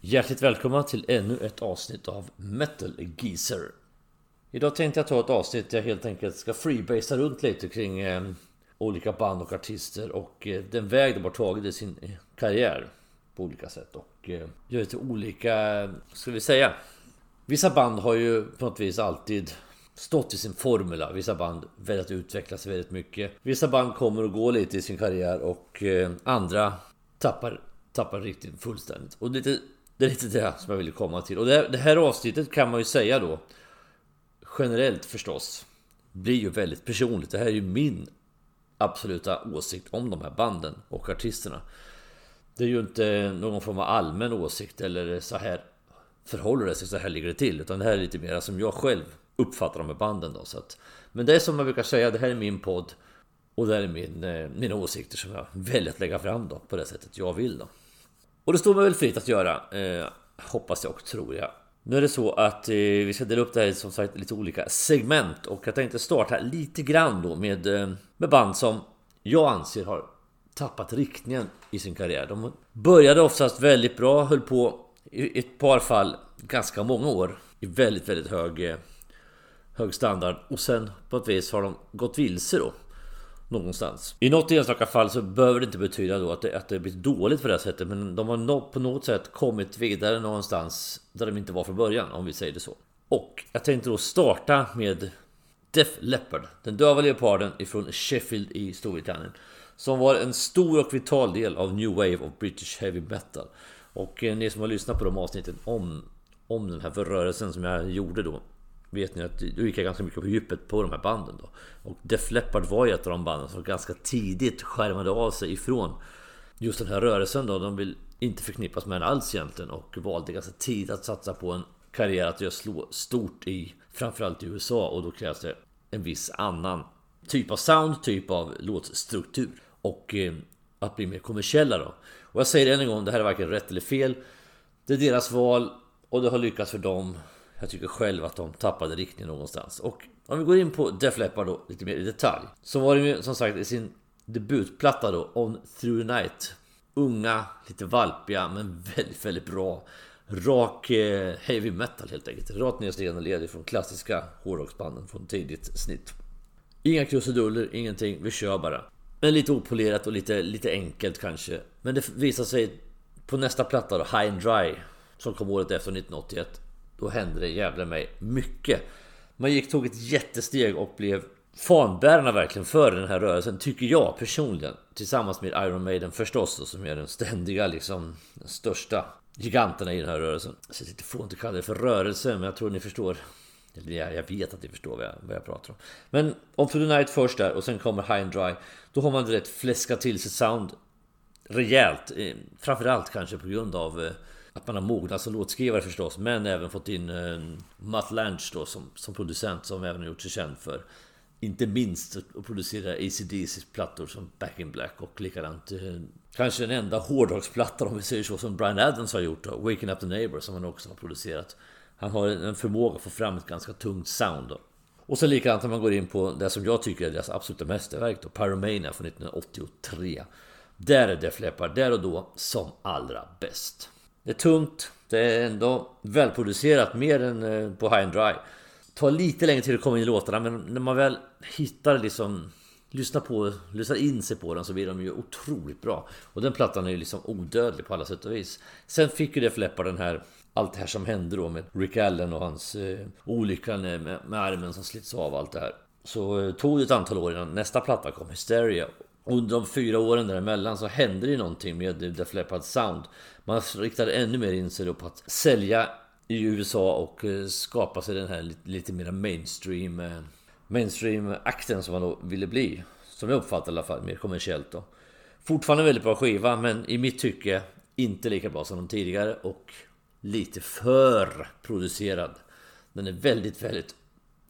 Hjärtligt välkomna till ännu ett avsnitt av Metal Geezer. Idag tänkte jag ta ett avsnitt där jag helt enkelt ska freebasea runt lite kring eh, olika band och artister och eh, den väg de har tagit i sin eh, karriär på olika sätt och eh, gör lite olika, ska vi säga. Vissa band har ju på något vis alltid stått i sin formula. Vissa band väljer att utvecklas väldigt mycket. Vissa band kommer och går lite i sin karriär och eh, andra tappar, tappar riktigt fullständigt. Och lite det är lite det som jag ville komma till. Och det här, det här avsnittet kan man ju säga då generellt förstås blir ju väldigt personligt. Det här är ju min absoluta åsikt om de här banden och artisterna. Det är ju inte någon form av allmän åsikt eller så här förhåller det sig, så här ligger det till. Utan det här är lite mer som jag själv uppfattar de här banden då. Så att, men det är som man brukar säga, det här är min podd. Och det här är min, eh, mina åsikter som jag väljer att lägga fram då på det sättet jag vill då. Och det står mig väl fritt att göra, eh, hoppas jag och tror jag. Nu är det så att eh, vi ska dela upp det här i som sagt lite olika segment och jag tänkte starta lite grann då med, eh, med band som jag anser har tappat riktningen i sin karriär. De började oftast väldigt bra, höll på i ett par fall ganska många år i väldigt, väldigt hög, eh, hög standard och sen på ett vis har de gått vilse då någonstans. I något enstaka fall så behöver det inte betyda då att det, att det blivit dåligt på det här sättet men de har på något sätt kommit vidare någonstans där de inte var från början om vi säger det så. Och jag tänkte då starta med Def Leppard, den döva leoparden ifrån Sheffield i Storbritannien. Som var en stor och vital del av New Wave of British Heavy Metal. Och eh, ni som har lyssnat på de avsnitten om, om den här rörelsen som jag gjorde då vet ni att då gick jag ganska mycket på djupet på de här banden då. Och Def Leppard var ju ett av de banden som ganska tidigt skärmade av sig ifrån just den här rörelsen då. De vill inte förknippas med den alls egentligen och valde ganska tidigt att satsa på en karriär att göra slå stort i framförallt i USA och då krävs det en viss annan typ av sound, typ av låtstruktur och eh, att bli mer kommersiella då. Och jag säger än en gång, det här är varken rätt eller fel. Det är deras val och det har lyckats för dem. Jag tycker själv att de tappade riktningen någonstans. Och om vi går in på Def Leppard då lite mer i detalj. Så var det ju som sagt i sin debutplatta då, On Through the Night. Unga, lite valpiga men väldigt, väldigt bra. Rak eh, heavy metal helt enkelt. Rakt nedstigande led från klassiska hårdrocksbanden från tidigt snitt. Inga krusiduller, ingenting. Vi kör bara. Men lite opolerat och lite, lite enkelt kanske. Men det visar sig på nästa platta då, High and Dry. Som kom året efter 1981. Då hände det jävla mig mycket. Man gick, tog ett jättesteg och blev fanbärarna verkligen för den här rörelsen, tycker jag personligen. Tillsammans med Iron Maiden förstås, då, som är den ständiga, liksom, den största giganterna i den här rörelsen. Så jag får inte kalla det för rörelse, men jag tror ni förstår. Eller jag vet att ni förstår vad jag, vad jag pratar om. Men om to the Night först där och sen kommer High and Dry. Då har man direkt fläskat till sitt sound rejält. Eh, framförallt kanske på grund av eh, att man har mognat alltså, som låtskrivare förstås Men även fått in eh, Matt Lange då som, som producent som även har gjort sig känd för Inte minst att producera ACDC's plattor som Back in Black och likadant eh, Kanske den enda hårdrocksplatta om vi säger så som Brian Adams har gjort då, Waking Up the Neighbor som han också har producerat. Han har en förmåga att få fram ett ganska tungt sound då. Och sen likadant när man går in på det som jag tycker är deras absoluta mästerverk då Pyromania från 1983 Där är Def Leppard där och då som allra bäst det är tungt, det är ändå välproducerat, mer än eh, på High and Dry. Tar lite längre tid att komma in i låtarna, men när man väl hittar liksom Lyssnar på, lyssnar in sig på den så blir de ju otroligt bra. Och den plattan är ju liksom odödlig på alla sätt och vis. Sen fick ju det Fleppa den här allt det här som hände då med Rick Allen och hans eh, olycka med, med armen som slits av allt det här. Så eh, tog det ett antal år innan nästa platta kom, Hysteria under de fyra åren däremellan så hände det någonting med Def Leppard Sound. Man riktade ännu mer in sig på att sälja i USA och eh, skapa sig den här lite, mer mainstream eh, mainstream-akten som man då ville bli. Som jag uppfattar i alla fall, mer kommersiellt då. Fortfarande en väldigt bra skiva, men i mitt tycke inte lika bra som de tidigare och lite för producerad. Den är väldigt, väldigt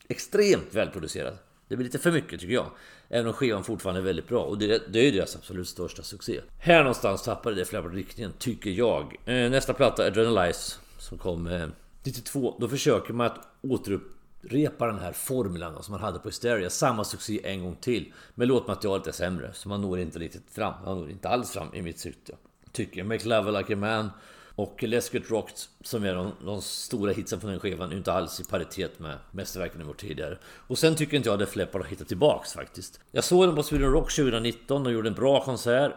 extremt välproducerad. Det blir lite för mycket tycker jag. Även om skivan fortfarande är väldigt bra. Och det, det är ju deras absolut största succé. Här någonstans tappade det flera riktningen, tycker jag. Eh, nästa platta, Adrenalize, som kom eh, 92. Då försöker man att återupprepa den här formulan som man hade på Hysteria. Samma succé en gång till. Men låtmaterialet är sämre. Så man når inte riktigt fram. Man når inte alls fram i mitt syfte. Tycker jag. Make Love Like A Man. Och Let's Get Rocked, som är de, de stora hitsen från den skivan, är inte alls i paritet med mästerverken i vår tidigare. Och sen tycker inte jag att Def har hittat tillbaks faktiskt. Jag såg dem på Sweden Rock 2019 och gjorde en bra konsert.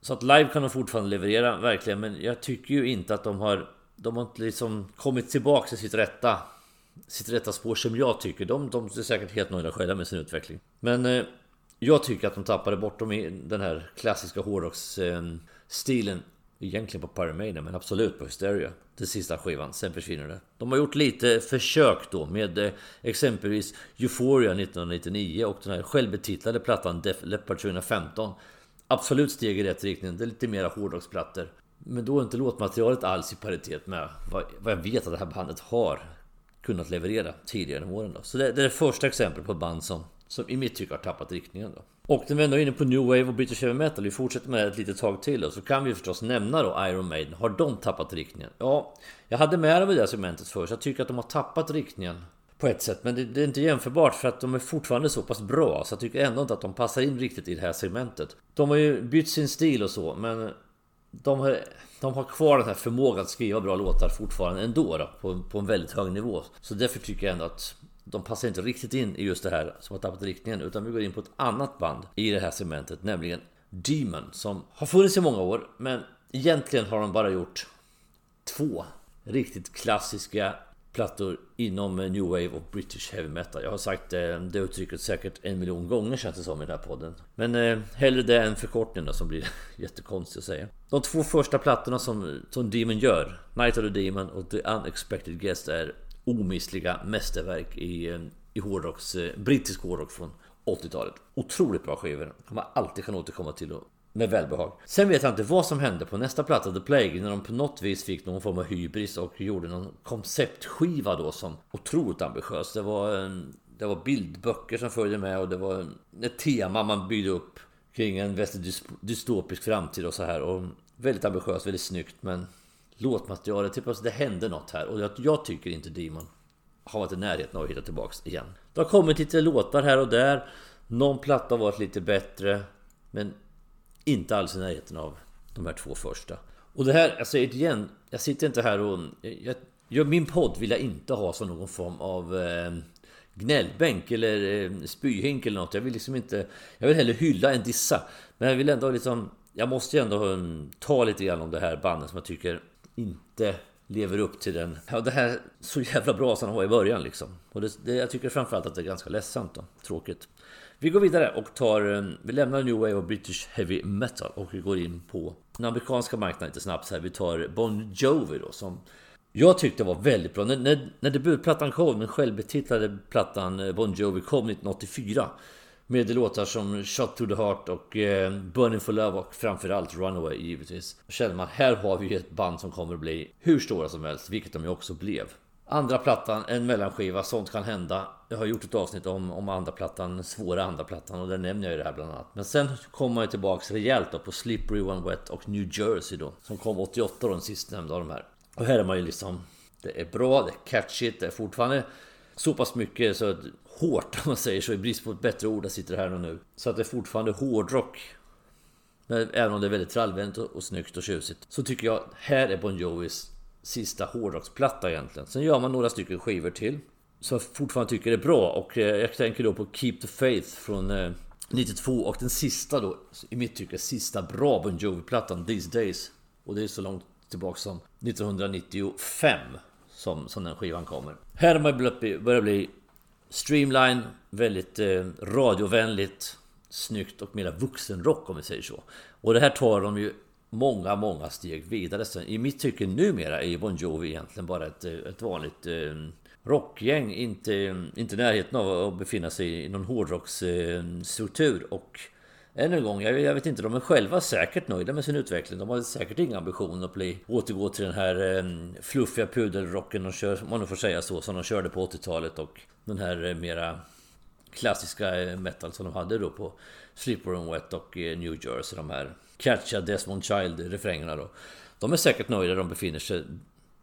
Så att live kan de fortfarande leverera, verkligen. Men jag tycker ju inte att de har... De har inte liksom kommit tillbaks till sitt rätta... Sitt rätta spår som jag tycker. De, de är säkert helt nöjda själva med sin utveckling. Men... Eh, jag tycker att de tappade bort dem i den här klassiska hårdrocksstilen. Egentligen på Pyramiden, men absolut på Hysteria. Den sista skivan, sen försvinner det. De har gjort lite försök då med eh, exempelvis Euphoria 1999 och den här självbetitlade plattan Def Leppard 2015. Absolut steg i rätt riktning, det är lite mera hårdrocksplattor. Men då är inte låtmaterialet alls i paritet med vad, jag vet att det här bandet har kunnat leverera tidigare i åren. Då. Så det, det är det första exemplet på ett band som som i mitt tycke har tappat riktningen då. Och när vi ändå är inne på New Wave och British Heavy Metal, vi fortsätter med det ett litet tag till då, så kan vi förstås nämna då Iron Maiden. Har de tappat riktningen? Ja, jag hade med dem i det segmentet först. Jag tycker att de har tappat riktningen på ett sätt, men det, det, är inte jämförbart för att de är fortfarande så pass bra så jag tycker ändå inte att de passar in riktigt i det här segmentet. De har ju bytt sin stil och så, men de har, de har kvar den här förmågan att skriva bra låtar fortfarande ändå då, på, på en väldigt hög nivå. Så därför tycker jag ändå att de passar inte riktigt in i just det här som har tappat riktningen utan vi går in på ett annat band i det här segmentet nämligen Demon som har funnits i många år men egentligen har de bara gjort två riktigt klassiska plattor inom New Wave och British Heavy Metal. Jag har sagt det, det uttrycket säkert en miljon gånger känns det som i den här podden. Men eh, hellre det än förkortningen som blir jättekonstigt att säga. De två första plattorna som, som Demon gör, Night of the Demon och The Unexpected Guest är omissliga mästerverk i, eh, i hårdrocks, eh, brittisk hårdrock från 80-talet. Otroligt bra skivor. Kommer alltid kan återkomma till och med välbehag. Sen vet jag inte vad som hände på nästa platta, The Plague, när de på något vis fick någon form av hybris och gjorde någon konceptskiva då som otroligt ambitiös. Det var, eh, det var bildböcker som följde med och det var ett tema man byggde upp kring en väldigt dystopisk framtid och så här. Och väldigt ambitiöst, väldigt snyggt men låtmaterialet. Typ, alltså det hände något här och jag, jag tycker inte Demon har varit i närheten av att hitta tillbaks igen. Det har kommit lite låtar här och där. Någon platta har varit lite bättre. Men inte alls i närheten av de här två första. Och det här, jag säger det igen. Jag sitter inte här och... Jag, jag, min podd vill jag inte ha som någon form av eh, gnällbänk eller eh, spyhink eller något. Jag vill liksom inte... Jag vill hellre hylla än dissa. Men jag vill ändå liksom... Jag måste ju ändå um, ta lite grann om det här bandet som jag tycker inte lever upp till den... Ja, det här så jävla bra som han var i början liksom. Och det, det, jag tycker framförallt att det är ganska ledsamt då. Tråkigt. Vi går vidare och tar... Eh, vi lämnar New Wave och British Heavy Metal och vi går in på den amerikanska marknaden lite snabbt här. Vi tar Bon Jovi då som... Jag tyckte var väldigt bra. När, när, när debutplattan kom, den självbetitlade plattan eh, Bon Jovi kom 1984 med låtar som Shot to the Heart och eh, Burning for Love och framförallt Runaway givetvis. Känner man här har vi ett band som kommer att bli hur stora som helst, vilket de ju också blev. Andra plattan, en mellanskiva, sånt kan hända. Jag har gjort ett avsnitt om, om andra plattan, svåra andra plattan och där nämner jag ju det här bland annat. Men sen kommer man ju tillbaks rejält då på Slippery One Wet och New Jersey då. Som kom 88 då, den sistnämnda av de här. Och här är man ju liksom... Det är bra, det är catchigt, det är fortfarande så pass mycket så hårt om man säger så i brist på ett bättre ord. Jag sitter här och nu. Så att det är fortfarande hårdrock. Men även om det är väldigt trallvänligt och, och snyggt och tjusigt. Så tycker jag här är Bon Jovis sista hårdrocksplatta egentligen. Sen gör man några stycken skivor till. Som jag fortfarande tycker är bra. Och eh, jag tänker då på Keep the Faith från eh, 92. Och den sista då, i mitt tycke, sista bra Bon Jovi-plattan, These Days. Och det är så långt tillbaka som 1995 som, som den skivan kommer. Här har man börjat bli Streamline, väldigt eh, radiovänligt, snyggt och mera vuxenrock om vi säger så. Och det här tar de ju många, många steg vidare Så I mitt tycke numera är Bon Jovi egentligen bara ett, eh, ett vanligt eh, rockgäng. Inte, inte närheten av att befinna sig i någon hårdrocksstruktur. Eh, och än en gång, jag, jag, vet inte, de är själva säkert nöjda med sin utveckling. De har säkert inga ambitioner att bli, återgå till den här eh, fluffiga pudelrocken de kör, om man nu får säga så, som de körde på 80-talet. Och den här eh, mera klassiska eh, metal som de hade då på Sleeper and Wet och eh, New Jersey. De här catcha Desmond Child-refrängerna då. De är säkert nöjda, de befinner sig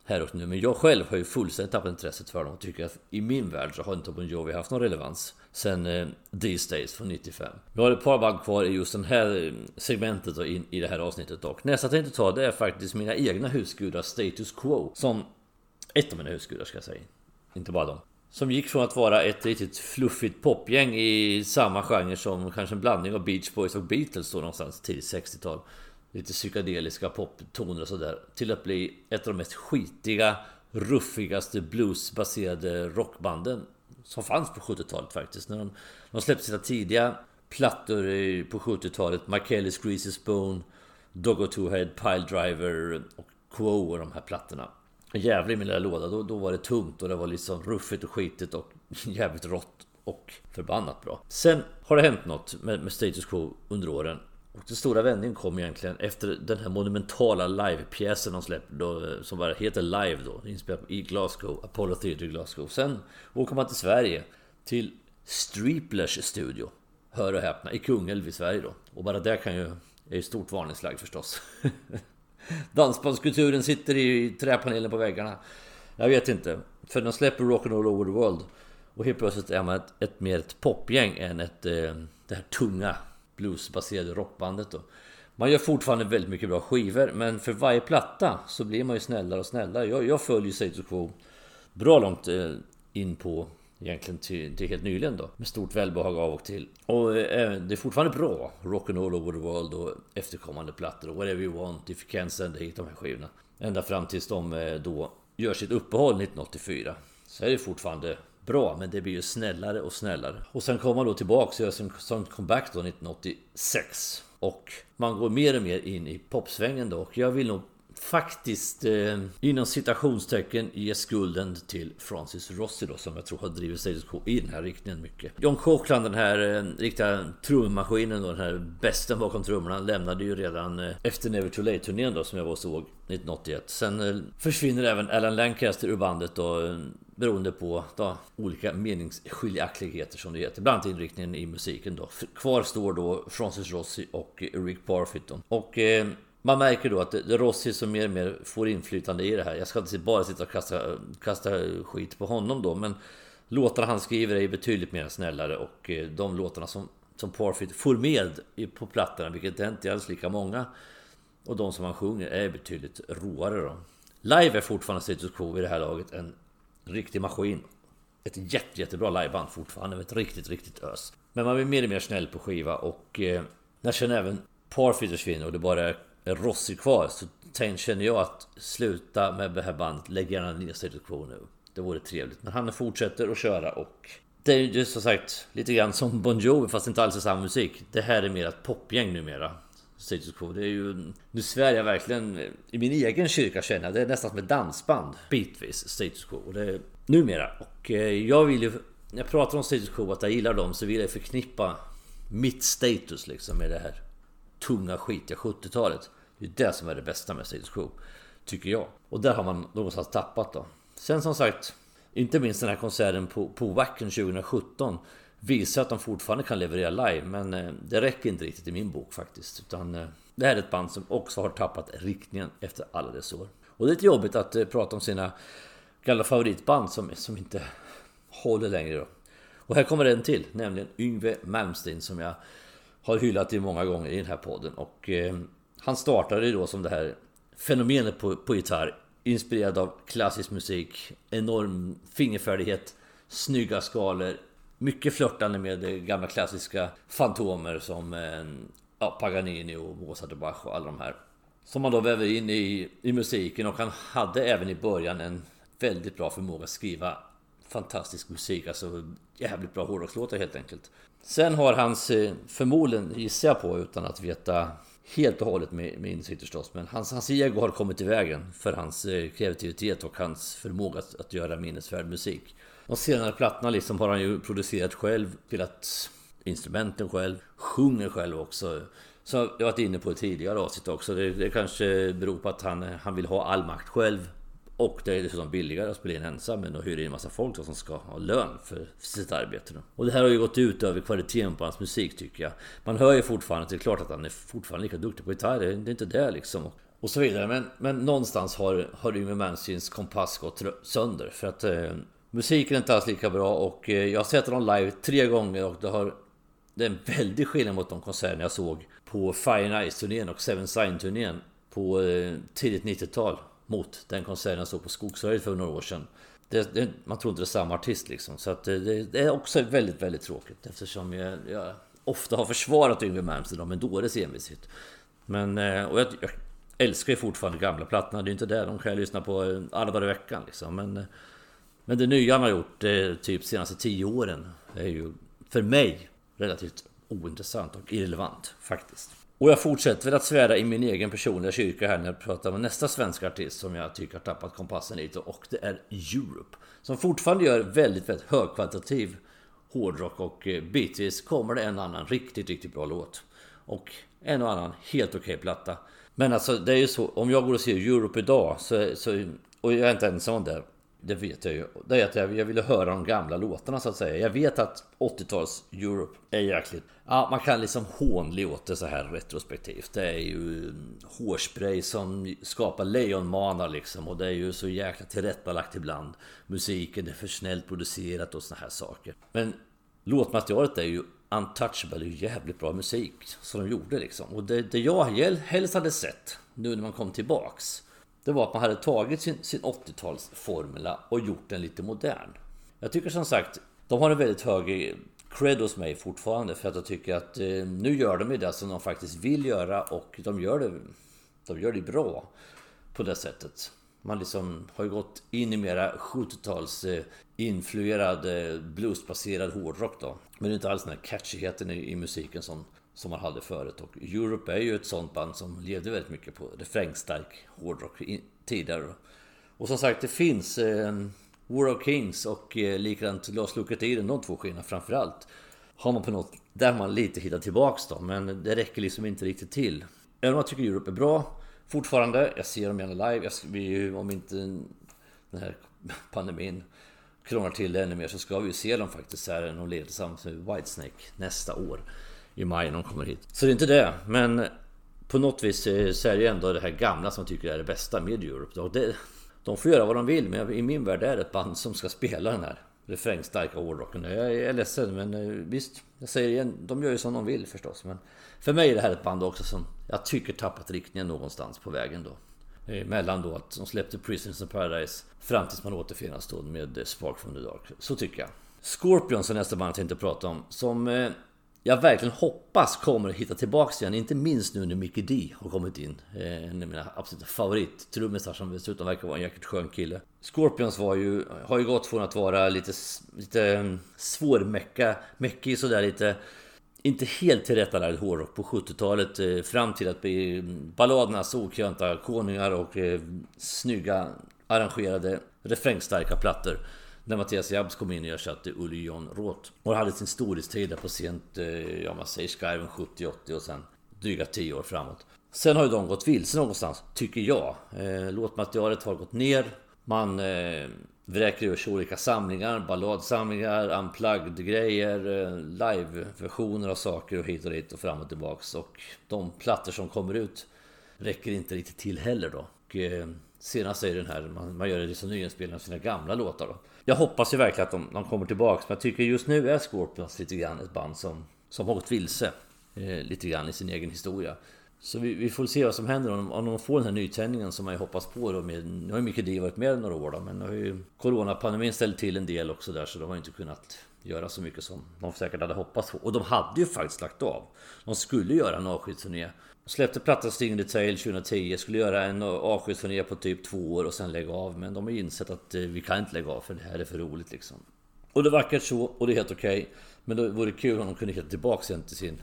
här och nu. Men jag själv har ju fullständigt tappat intresset för dem och tycker att i min värld så har inte Bon Jovi haft någon relevans sen eh, These Days från 95. Vi har ett par band kvar i just det här eh, segmentet och in, i det här avsnittet dock. Nästa jag tänkte ta det är faktiskt mina egna husgudar Status Quo. Som ett av mina husgudar ska jag säga. Inte bara dem. Som gick från att vara ett riktigt fluffigt popgäng i samma genre som kanske en blandning av Beach Boys och Beatles då någonstans tidigt 60-tal lite psykedeliska poptoner och sådär till att bli ett av de mest skitiga, ruffigaste bluesbaserade rockbanden som fanns på 70-talet faktiskt. När de, de släppte sina tidiga plattor på 70-talet, Markellis Greasy Spoon, Doggo Two Head, Pile Driver och Quo och de här plattorna. Jävlig min lilla låda, då, då var det tungt och det var liksom ruffigt och skitigt och jävligt rått och förbannat bra. Sen har det hänt något med, med Status Quo under åren. Och den stora vändningen kom egentligen efter den här monumentala livepjäsen de släppte då, Som bara heter Live då, inspelad i Glasgow, Apollo Theatre i Glasgow. Sen åker man till Sverige Till Streeplers studio. Hör och häpna, i Kungälv i Sverige då. Och bara det kan ju, är ju stort varningsflagg förstås. Dansbandskulturen sitter i träpanelen på väggarna. Jag vet inte. För de släpper Rock'n'Roll Over the World Och helt plötsligt är man ett, ett mer ett popgäng än ett eh, Det här tunga bluesbaserade rockbandet då. Man gör fortfarande väldigt mycket bra skivor men för varje platta så blir man ju snällare och snällare. Jag, jag följer Status Quo bra långt eh, in på egentligen till, till, helt nyligen då. Med stort välbehag av och till. Och eh, det är fortfarande bra. Rock'n'All Over the World och efterkommande plattor och Whatever You Want, If You Can Send Hit, de här skivorna. Ända fram tills de eh, då gör sitt uppehåll 1984. Så är det fortfarande bra, men det blir ju snällare och snällare. Och sen kommer man då tillbaks och gör sin, comeback då 1986. Och man går mer och mer in i popsvängen då. Och jag vill nog faktiskt eh, inom citationstecken ge skulden till Francis Rossi då som jag tror har drivit Status Quo i den här riktningen mycket. John Cochran, den här eh, riktiga trummaskinen då, den här besten bakom trummorna lämnade ju redan eh, efter Never Too Late turnén då som jag var och såg 1981. Sen eh, försvinner även Alan Lancaster ur bandet då eh, beroende på då, olika meningsskiljaktigheter som det heter. Bland annat inriktningen i musiken då. Kvar står då Francis Rossi och Rick Barfitt Och eh, man märker då att det är Rossi som mer och mer får inflytande i det här. Jag ska inte bara sitta och kasta, kasta skit på honom då, men låtarna han skriver är betydligt mer snällare och eh, de låtarna som, som Parfit får med på plattorna, vilket inte är alls lika många, och de som han sjunger är betydligt råare då. Live är fortfarande Status Quo i det här laget en riktig maskin. Ett jätte, jättebra liveband fortfarande med ett riktigt, riktigt ös. Men man blir mer och mer snäll på skiva och eh, när sen även Parfit försvinner och det bara är Rossi kvar så känner jag att sluta med det här bandet, lägg gärna ner Status Quo nu. Det vore trevligt. Men han fortsätter att köra och det är ju som sagt lite grann som Bon Jovi fast inte alls är samma musik. Det här är mer ett popgäng numera. Status Quo. Det är ju... Nu svär jag verkligen i min egen kyrka känner jag. Det är nästan som ett dansband. Bitvis Status Quo. Och det är numera. Och eh, jag vill ju... När jag pratar om Status Quo att jag gillar dem så vill jag förknippa mitt status liksom med det här tunga skitiga 70-talet. Det är det som är det bästa med Status Quo. Tycker jag. Och där har man någonstans tappat då. Sen som sagt, inte minst den här konserten på, på Wacken 2017 Visa att de fortfarande kan leverera live. Men eh, det räcker inte riktigt i min bok faktiskt. Utan eh, det här är ett band som också har tappat riktningen efter alla dessa år. Och det är lite jobbigt att eh, prata om sina gamla favoritband som, som inte håller längre då. Och här kommer en till, nämligen Yngve Malmsteen som jag har hyllat i många gånger i den här podden. Och eh, han startade då som det här fenomenet på, på gitarr. Inspirerad av klassisk musik, enorm fingerfärdighet, snygga skalor, mycket flörtande med gamla klassiska fantomer som eh, ja, Paganini och Mozart och Bach och alla de här. Som man då väver in i, i musiken och han hade även i början en väldigt bra förmåga att skriva fantastisk musik. Alltså jävligt bra hårdrockslåtar helt enkelt. Sen har hans, eh, förmodligen gissar jag på utan att veta helt och hållet med, med insikt förstås. Men hans, hans ego har kommit i vägen för hans eh, kreativitet och hans förmåga att, att göra minnesvärd musik. De senare plattorna liksom har han ju producerat själv, spelat instrumenten själv, sjunger själv också. Så jag har varit inne på det tidigare avsnitt också. Det, det kanske beror på att han, han vill ha all makt själv. Och det är dessutom billigare att spela in ensam än att hyra in massa folk som ska ha lön för sitt arbete. Och det här har ju gått ut över kvaliteten på hans musik tycker jag. Man hör ju fortfarande, det är klart att han är fortfarande lika duktig på gitarr, det är inte det liksom. och så vidare. Men, men någonstans har, har Yngwie Manchins kompass gått sönder. För att eh, musiken är inte alls lika bra och eh, jag har sett dem live tre gånger och det har det är en väldig skillnad mot de konserter jag såg på Fire and Ice-turnén och Seven Sign-turnén på eh, tidigt 90-tal mot den konserten jag såg på Skogshöjd för några år sedan. Det, det, man tror inte det är samma artist liksom. Så att eh, det, det är också väldigt, väldigt tråkigt eftersom jag, jag ofta har försvarat Yngwie Malmsteen om en dåres envishet. Men, och jag, jag, älskar ju fortfarande gamla plattorna. Det är inte det. De kan jag lyssna på alla dagar i veckan liksom. Men, men det nya han har gjort eh, typ senaste tio åren är ju för mig relativt ointressant och irrelevant faktiskt. Och jag fortsätter väl att svära i min egen personliga kyrka här när jag pratar om nästa svenska artist som jag tycker har tappat kompassen lite och det är Europe. Som fortfarande gör väldigt, väldigt högkvalitativ hårdrock och eh, bitvis kommer det en annan riktigt, riktigt bra låt. Och en och annan helt okej okay platta. Men alltså det är ju så, om jag går och ser Europe idag så, så och jag är inte ensam där det vet jag ju. Det är att jag, jag ville höra de gamla låtarna så att säga. Jag vet att 80-tals Europe är jäkligt... Ja, man kan liksom hånle åt det så här retrospektivt. Det är ju hårspray som skapar lejonmanar liksom. Och det är ju så jäkla tillrättalagt ibland. Musiken är för snällt producerat och såna här saker. Men låtmaterialet är ju untouchable, det är ju jävligt bra musik som de gjorde liksom. Och det, det jag helst hade sett nu när man kom tillbaks det var att man hade tagit sin, sin 80-talsformula och gjort den lite modern. Jag tycker som sagt, de har en väldigt hög cred hos mig fortfarande för att jag tycker att eh, nu gör de ju det som de faktiskt vill göra och de gör det, de gör det bra på det sättet. Man liksom har ju gått in i mera 70-tals eh, influerad eh, bluesbaserad hårdrock då. Men det är inte alls den här catchigheten i, i musiken som som man hade förut. Och Europe är ju ett sånt band som levde väldigt mycket på refrängstark hårdrock tidigare. Och som sagt, det finns eh, War of Kings och eh, likadant Lars Lukat i de två skivorna framförallt. Har man på något där man lite hittar tillbaks då, men det räcker liksom inte riktigt till. Även om jag tycker Europe är bra fortfarande, jag ser dem gärna live. Jag, vi, om inte den här pandemin krånglar till det ännu mer så ska vi ju se dem faktiskt här när de leder tillsammans med Whitesnake nästa år i maj när de kommer hit. Så det är inte det, men på något vis så är det ju ändå det här gamla som jag tycker är det bästa med Europe. Och det, de får göra vad de vill, men i min värld är det ett band som ska spela den här refrängstarka hårdrocken. Jag är ledsen, men eh, visst, jag säger igen, de gör ju som de vill förstås. Men för mig är det här ett band också som jag tycker tappat riktningen någonstans på vägen då. Eh, mellan då att de släppte Prisons of Paradise fram tills man återförenas då med Spark from the Dark. Så tycker jag. Scorpions är nästa band jag tänkte prata om. Som eh, jag verkligen hoppas kommer att hitta tillbaks igen. Inte minst nu när Mickey D har kommit in. Eh, en av mina absoluta favorittrummisar som dessutom verkar vara en jäkligt skön kille. Scorpions var ju, har ju gått från att vara lite, lite mm, svårmäcka, mäckig sådär lite inte helt tillrättalagd hårdrock på 70-talet eh, fram till att bli mm, balladernas okrönta konungar och eh, snygga arrangerade refrängstarka plattor när Mattias Jabs kom in och ersatte Olle John Roth. Och hade sin storhetstid där på sent, eh, ja man säger skarven 70-80 och sen dryga 10 år framåt. Sen har ju de gått vilse någonstans, tycker jag. Eh, låtmaterialet har gått ner. Man eh, vräker ur sig olika samlingar, balladsamlingar, unplugged-grejer, eh, live-versioner av saker och hit och dit och fram och tillbaks. Och de plattor som kommer ut räcker inte riktigt till heller då. Och, eh, senast är den här, man, man gör det som nyinspelning av sina gamla låtar då. Jag hoppas ju verkligen att de, de kommer tillbaks. Men jag tycker just nu är Scorpions lite grann ett band som, som har gått vilse. Eh, lite grann i sin egen historia. Så vi, vi, får se vad som händer om, om de får den här nytändningen som man ju hoppas på då med, Nu har ju Micke D varit med några år då, men nu har ju Coronapandemin ställt till en del också där så de har ju inte kunnat göra så mycket som de säkert hade hoppats på. Och de hade ju faktiskt lagt av. De skulle göra en avskedsturné Släppte plattan Sting in the Tail 2010, skulle göra en avskedsturné på typ två år och sen lägga av. Men de har insett att eh, vi kan inte lägga av för det här är för roligt liksom. Och det är vackert så och det är helt okej. Okay. Men det vore kul om de kunde hitta tillbaka sen till sin...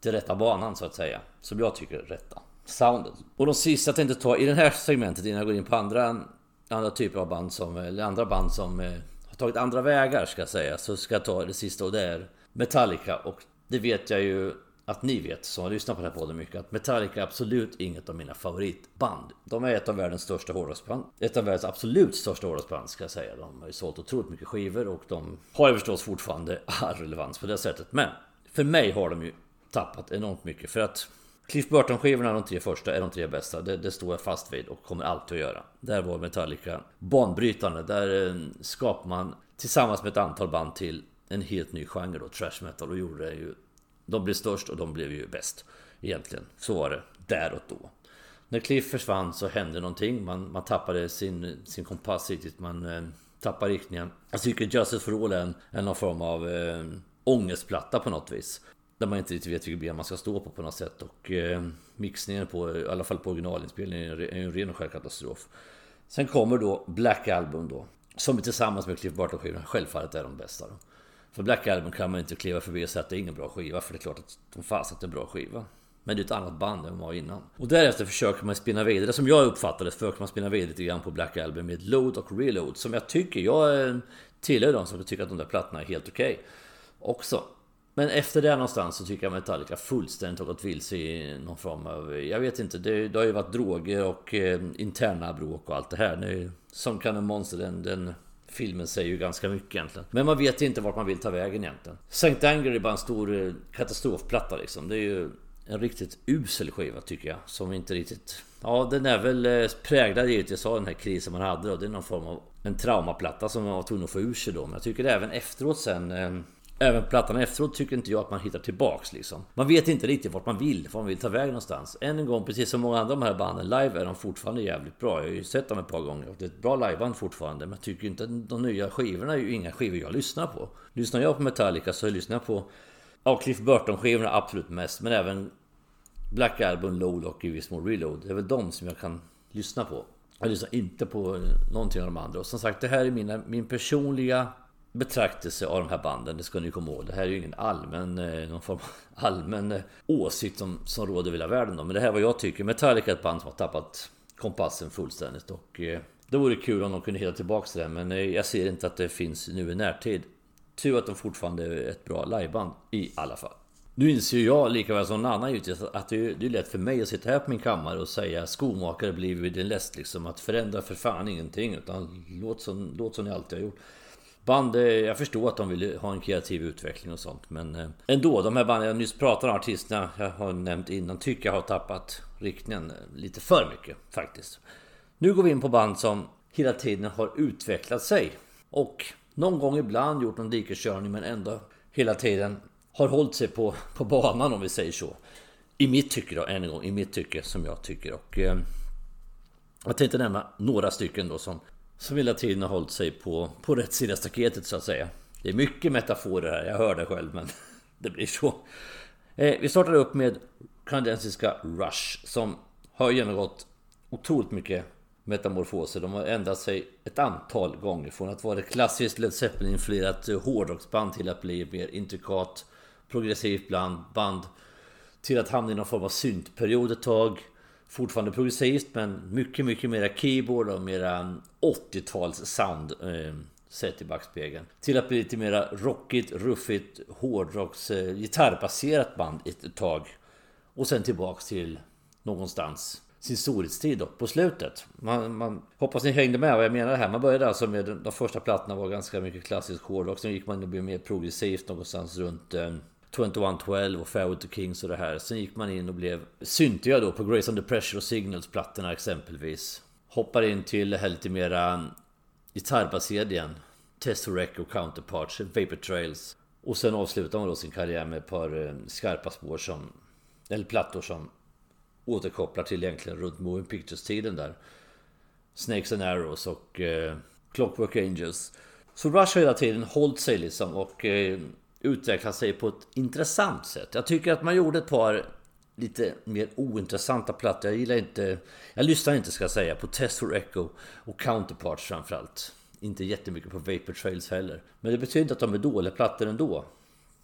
Till rätta banan så att säga. Som jag tycker är rätta. Soundet. Och de sista jag tänkte ta i det här segmentet innan jag går in på andra, andra typer av band som... Eller andra band som eh, har tagit andra vägar ska jag säga. Så ska jag ta det sista och det är Metallica. Och det vet jag ju att ni vet som har lyssnat på den här podden mycket att Metallica är absolut inget av mina favoritband. De är ett av världens största hårdrocksband. Ett av världens absolut största hårdrocksband ska jag säga. De har ju sålt otroligt mycket skivor och de har ju förstås fortfarande all relevans på det sättet. Men för mig har de ju tappat enormt mycket för att Cliff Burton-skivorna, de tre första, är de tre bästa. Det, det, står jag fast vid och kommer alltid att göra. Där var Metallica banbrytande. Där eh, skapade man tillsammans med ett antal band till en helt ny genre då, trash metal. Och gjorde det ju... De blev störst och de blev ju bäst. Egentligen. Så var det där och då. När Cliff försvann så hände någonting. Man, man tappade sin, sin kompass riktigt. Man eh, tappade riktningen. Jag tycker Justice for All är, en, någon form av eh, ångestplatta på något vis. Där man inte riktigt vet vilket ben man ska stå på på något sätt. Och eh, mixningen på, i alla fall på originalinspelningen, är en ren och skär katastrof. Sen kommer då Black Album då. Som tillsammans med Cliff Barton-skivorna självfallet är de bästa. Då. För Black Album kan man inte kliva förbi och säga att det är ingen bra skiva. För det är klart att de fast att det är en bra skiva. Men det är ett annat band än vad var innan. Och därefter försöker man spinna vidare, som jag uppfattade det, försöker man spinna vidare lite grann på Black Album med Load och Reload. Som jag tycker, jag eh, tillhör de som tycker att de där plattorna är helt okej. Okay. Också. Men efter det någonstans så tycker jag Metallica fullständigt har gått vilse i någon form av... Jag vet inte, det, det har ju varit droger och eh, interna bråk och allt det här. Nu, som kan en monster, den, den filmen säger ju ganska mycket egentligen. Men man vet inte vart man vill ta vägen egentligen. St. Anger är bara en stor eh, katastrofplatta liksom. Det är ju en riktigt usel skiva tycker jag. Som inte riktigt... Ja, den är väl eh, präglad givetvis av den här krisen man hade då. Det är någon form av en traumaplatta som man var tvungen att få ur sig då. Men jag tycker även efteråt sen... Eh, Även plattan efteråt tycker inte jag att man hittar tillbaks liksom. Man vet inte riktigt vart man vill, vart man vill ta vägen någonstans. Än en gång, precis som många andra av de här banden, live är de fortfarande jävligt bra. Jag har ju sett dem ett par gånger och det är ett bra liveband fortfarande. Men jag tycker inte att de nya skivorna är ju inga skivor jag lyssnar på. Lyssnar jag på Metallica så lyssnar jag på Ja, Cliff Burton-skivorna absolut mest, men även Black Album, Load och i viss mån Reload. Det är väl de som jag kan lyssna på. Jag lyssnar inte på någonting av de andra. Och som sagt, det här är mina, min personliga betraktelse av de här banden. Det ska ni komma ihåg. Det här är ju ingen allmän, eh, någon form av allmän eh, åsikt som, som råder i hela världen. Då. Men det här är vad jag tycker. Metallica är ett band som har tappat kompassen fullständigt. Och eh, det vore kul om de kunde hitta tillbaka till det. Men jag ser inte att det finns nu i närtid. Tur att de fortfarande är ett bra liveband i alla fall. Nu inser jag lika väl som någon annan givetvis att det är, det är lätt för mig att sitta här på min kammare och säga skomakare blir vid din läst liksom. Att förändra för fan ingenting utan låt som, låt som ni alltid har gjort. Band, eh, jag förstår att de vill ha en kreativ utveckling och sånt men eh, ändå, de här banden jag nyss pratade om, artisterna jag har nämnt innan, tycker jag har tappat riktningen lite för mycket faktiskt. Nu går vi in på band som hela tiden har utvecklat sig och någon gång ibland gjort någon dikeskörning men ändå hela tiden har hållit sig på, på banan om vi säger så. I mitt tycke då, än en gång, i mitt tycke som jag tycker. Och eh, jag tänkte nämna några stycken då som, som hela tiden har hållit sig på, på rätt sida staketet så att säga. Det är mycket metaforer här, jag hör det själv men det blir så. Eh, vi startar upp med kanadensiska Rush som har genomgått otroligt mycket metamorfoser. De har ändrat sig ett antal gånger från att vara ett klassiskt Led Zeppelin-influerat hårdrocksband till att bli mer intrikat progressivt bland band till att hamna i någon form av syntperiod ett tag. Fortfarande progressivt men mycket, mycket mera keyboard och mera 80-tals sound eh, sett i backspegeln. Till att bli lite mera rockigt, ruffigt, hårdrocks, eh, gitarrbaserat band ett tag. Och sen tillbaks till någonstans sin storhetstid då, på slutet. Man, man, hoppas ni hängde med vad jag menar här. Man började alltså med de första plattorna var ganska mycket klassisk hårdrock. Sen gick man in och blev mer progressivt någonstans runt eh, 2112 och Fairwood to Kings och det här. Sen gick man in och blev syntiga då på Grace Under Pressure och Signals-plattorna exempelvis. Hoppar in till det här lite mera gitarrbaserad igen. Test Wreck och Counterparts, Vapor Trails. Och sen avslutar man då sin karriär med ett par eh, skarpa spår som... Eller plattor som återkopplar till egentligen runt Moving Pictures-tiden där. Snakes and Arrows och eh, Clockwork Angels. Så Rush har hela tiden hållt sig liksom och eh, utvecklat sig på ett intressant sätt. Jag tycker att man gjorde ett par lite mer ointressanta plattor. Jag gillar inte... Jag lyssnar inte ska jag säga på Test for Echo och Counterparts framförallt. Inte jättemycket på Vapor Trails heller. Men det betyder inte att de är dåliga plattor ändå.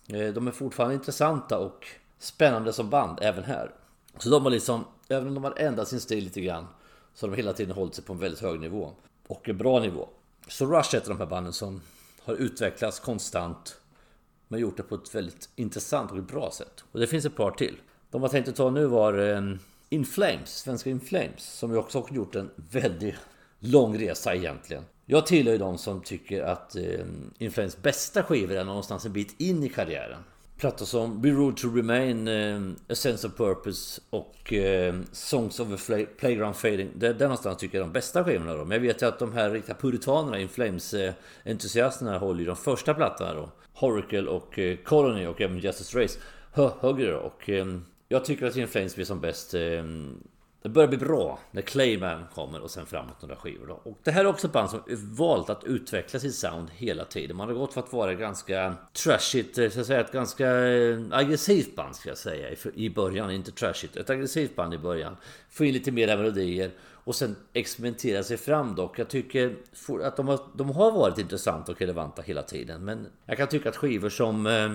Eh, de är fortfarande intressanta och spännande som band även här. Så de har liksom, även om de har ändrat sin stil lite grann, så har de hela tiden hållit sig på en väldigt hög nivå. Och en bra nivå. Så Rush är ett av de här banden som har utvecklats konstant men gjort det på ett väldigt intressant och bra sätt. Och det finns ett par till. De jag tänkte ta nu var eh, In Flames, svenska In Flames, som ju också har gjort en väldigt lång resa egentligen. Jag tillhör ju de som tycker att eh, In Flames bästa skivor är någonstans en bit in i karriären. plattor som Be Rude To Remain, eh, A Sense of Purpose och Songs of a Playground Fading. Det, där någonstans tycker jag är de bästa skivorna då. Men jag vet ju att de här riktiga puritanerna, In Flames-entusiasterna håller ju de första plattorna då. Horacle och eh, Colony och även Justice Race högre då. Och ehm, jag tycker att In Flames blir som bäst ehm, det börjar bli bra när Clayman kommer och sen framåt några skivor då. Och det här är också ett band som valt att utveckla sitt sound hela tiden. Man har gått för att vara ganska trashigt, eh, så att säga ett ganska eh, aggressivt band ska jag säga i början, inte trashigt. Ett aggressivt band i början. Få in lite mer melodier och sen experimentera sig fram dock. Jag tycker att de har, de har varit intressanta och relevanta hela tiden. Men jag kan tycka att skivor som eh,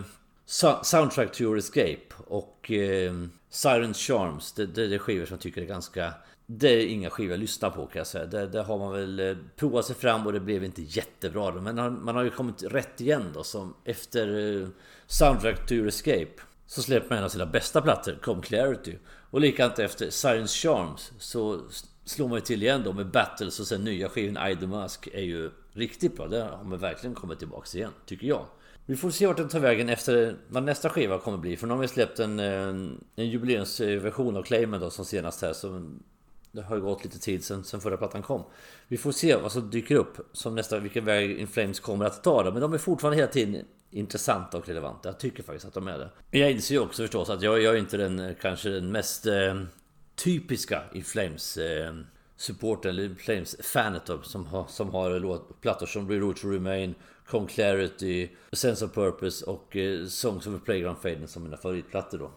Soundtrack to Your Escape och eh, Siren Charms, det, det, det är skivor som jag tycker är ganska... Det är inga skivor jag lyssnar på kan jag säga. Det, det har man väl eh, provat sig fram och det blev inte jättebra. Men man har ju kommit rätt igen då. Som efter eh, Soundtrack to Your Escape så släpper man en av sina bästa plattor, Come Clarity. Och likadant efter Sirens Charms så slår man ju till igen då med Battles och sen nya skivan I The Mask är ju riktigt bra. Där har man verkligen kommit tillbaks igen, tycker jag. Vi får se vart den tar vägen efter vad nästa skiva kommer bli. För nu har vi släppt en, en, jubileumsversion av Claimen då som senast här. Så det har gått lite tid sen, sen förra plattan kom. Vi får se vad som dyker upp som nästa, vilken väg In Flames kommer att ta. Då. Men de är fortfarande hela tiden intressanta och relevanta. Jag tycker faktiskt att de är det. Men jag inser ju också förstås att jag, jag är inte den eh, kanske den mest eh, typiska In Flames eh, supporten eller Flames fanet som har, som har låt, plattor som Reroute to Remain Com Clarity, Sense of Purpose och eh, Songs of a Playground Faden som mina favoritplattor då.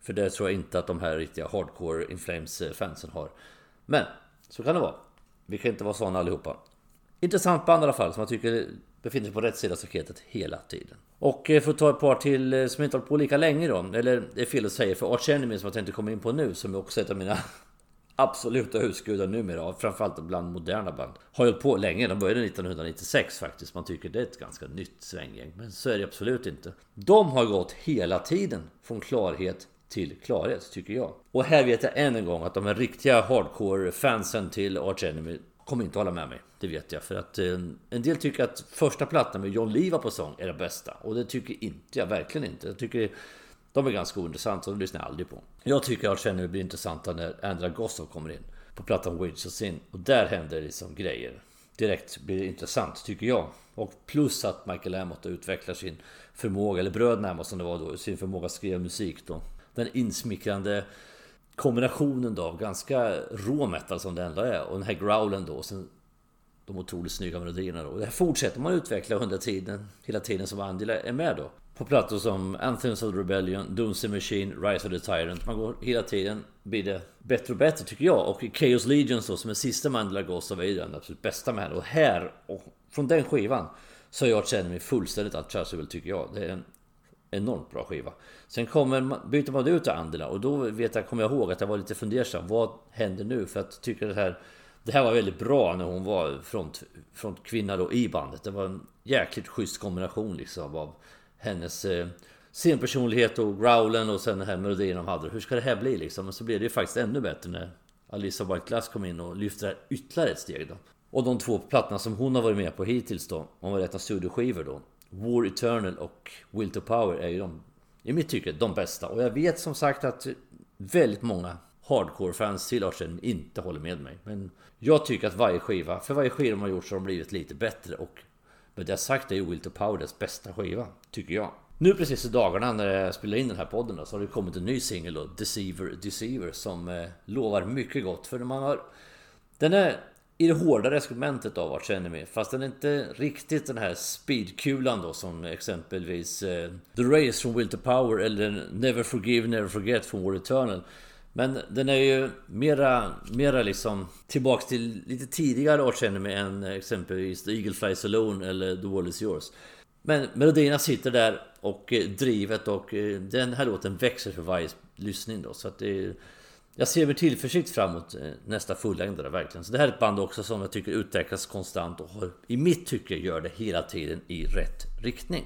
För det tror jag inte att de här riktiga hardcore In Flames eh, fansen har. Men, så kan det vara. Vi kan inte vara sådana allihopa. Intressant band i alla fall som jag tycker befinner sig på rätt sida staketet hela tiden. Och eh, för att ta ett par till eh, som inte hållit på lika länge då. Eller det är fel att säga för Arch Enemy som jag tänkte komma in på nu som är också ett av mina absoluta husgudar numera, framförallt bland moderna band. Har hållit på länge, de började 1996 faktiskt. Man tycker det är ett ganska nytt svänggäng, men så är det absolut inte. De har gått hela tiden från klarhet till klarhet, tycker jag. Och här vet jag än en gång att de här riktiga hardcore-fansen till Arch Enemy kommer inte hålla med mig. Det vet jag. För att eh, en del tycker att första plattan med John Liva på sång är det bästa. Och det tycker inte jag, verkligen inte. Jag tycker de är ganska ointressanta och de lyssnar jag aldrig på. Jag tycker att känner blir intressanta när Andra Gossow kommer in på plattan Widge of Sin. Och där händer det liksom grejer. Direkt blir det intressant tycker jag. Och plus att Michael Amott utvecklar sin förmåga, eller bröderna Amott som det var då, sin förmåga att skriva musik då. Den insmickrande kombinationen då av ganska rå metal som det ändå är och den här growlen då. Och sen de otroligt snygga melodierna då. Det här fortsätter man utveckla under tiden, hela tiden som Angela är med då på plattor som Anthems of the Rebellion, Doomsday Machine, Rise of the Tyrant. Man går hela tiden, blir det bättre och bättre tycker jag. Och Chaos Legion då som är sista Mandela Angela Gossow, är den absolut bästa med Och här, och från den skivan, så har jag känner mig fullständigt untouchable tycker jag. Det är en enormt bra skiva. Sen kommer, byter man ut Angela och då vet jag, kommer jag ihåg att jag var lite fundersam. Vad händer nu? För att tycker det här det här var väldigt bra när hon var front, frontkvinna då i bandet. Det var en jäkligt schysst kombination liksom av hennes eh, scenpersonlighet och growlen och sen den här melodin de hade. Hur ska det här bli liksom? Men så blev det ju faktiskt ännu bättre när Alissa White Glass kom in och lyfte det här ytterligare ett steg då. Och de två plattorna som hon har varit med på hittills då, om man räknar studioskivor då. War Eternal och Will to Power är ju de, i mitt tycke, de bästa. Och jag vet som sagt att väldigt många hardcore-fans till Arsen inte håller med mig. Men jag tycker att varje skiva, för varje skiva de har gjort så har de blivit lite bättre. Och med det sagt är ju Will to Power dess bästa skiva, tycker jag. Nu precis i dagarna när jag spelar in den här podden då, så har det kommit en ny singel då, Deceiver Deceiver, som eh, lovar mycket gott. För man har... Den är i det hårdare segmentet av Arch Enemy, fast den är inte riktigt den här speedkulan då som exempelvis eh, The Race från Will to Power eller Never Forgive Never Forget från War Eternal. Men den är ju mera, mera liksom tillbaks till lite tidigare årtionden med än exempelvis The Eagle Flies Alone eller The Wall Is Yours. Men melodierna sitter där och eh, drivet och eh, den här låten växer för varje lyssning då. Så att det jag ser med tillförsikt fram emot eh, nästa fullängdare verkligen. Så det här är ett band också som jag tycker utvecklas konstant och har, i mitt tycke gör det hela tiden i rätt riktning.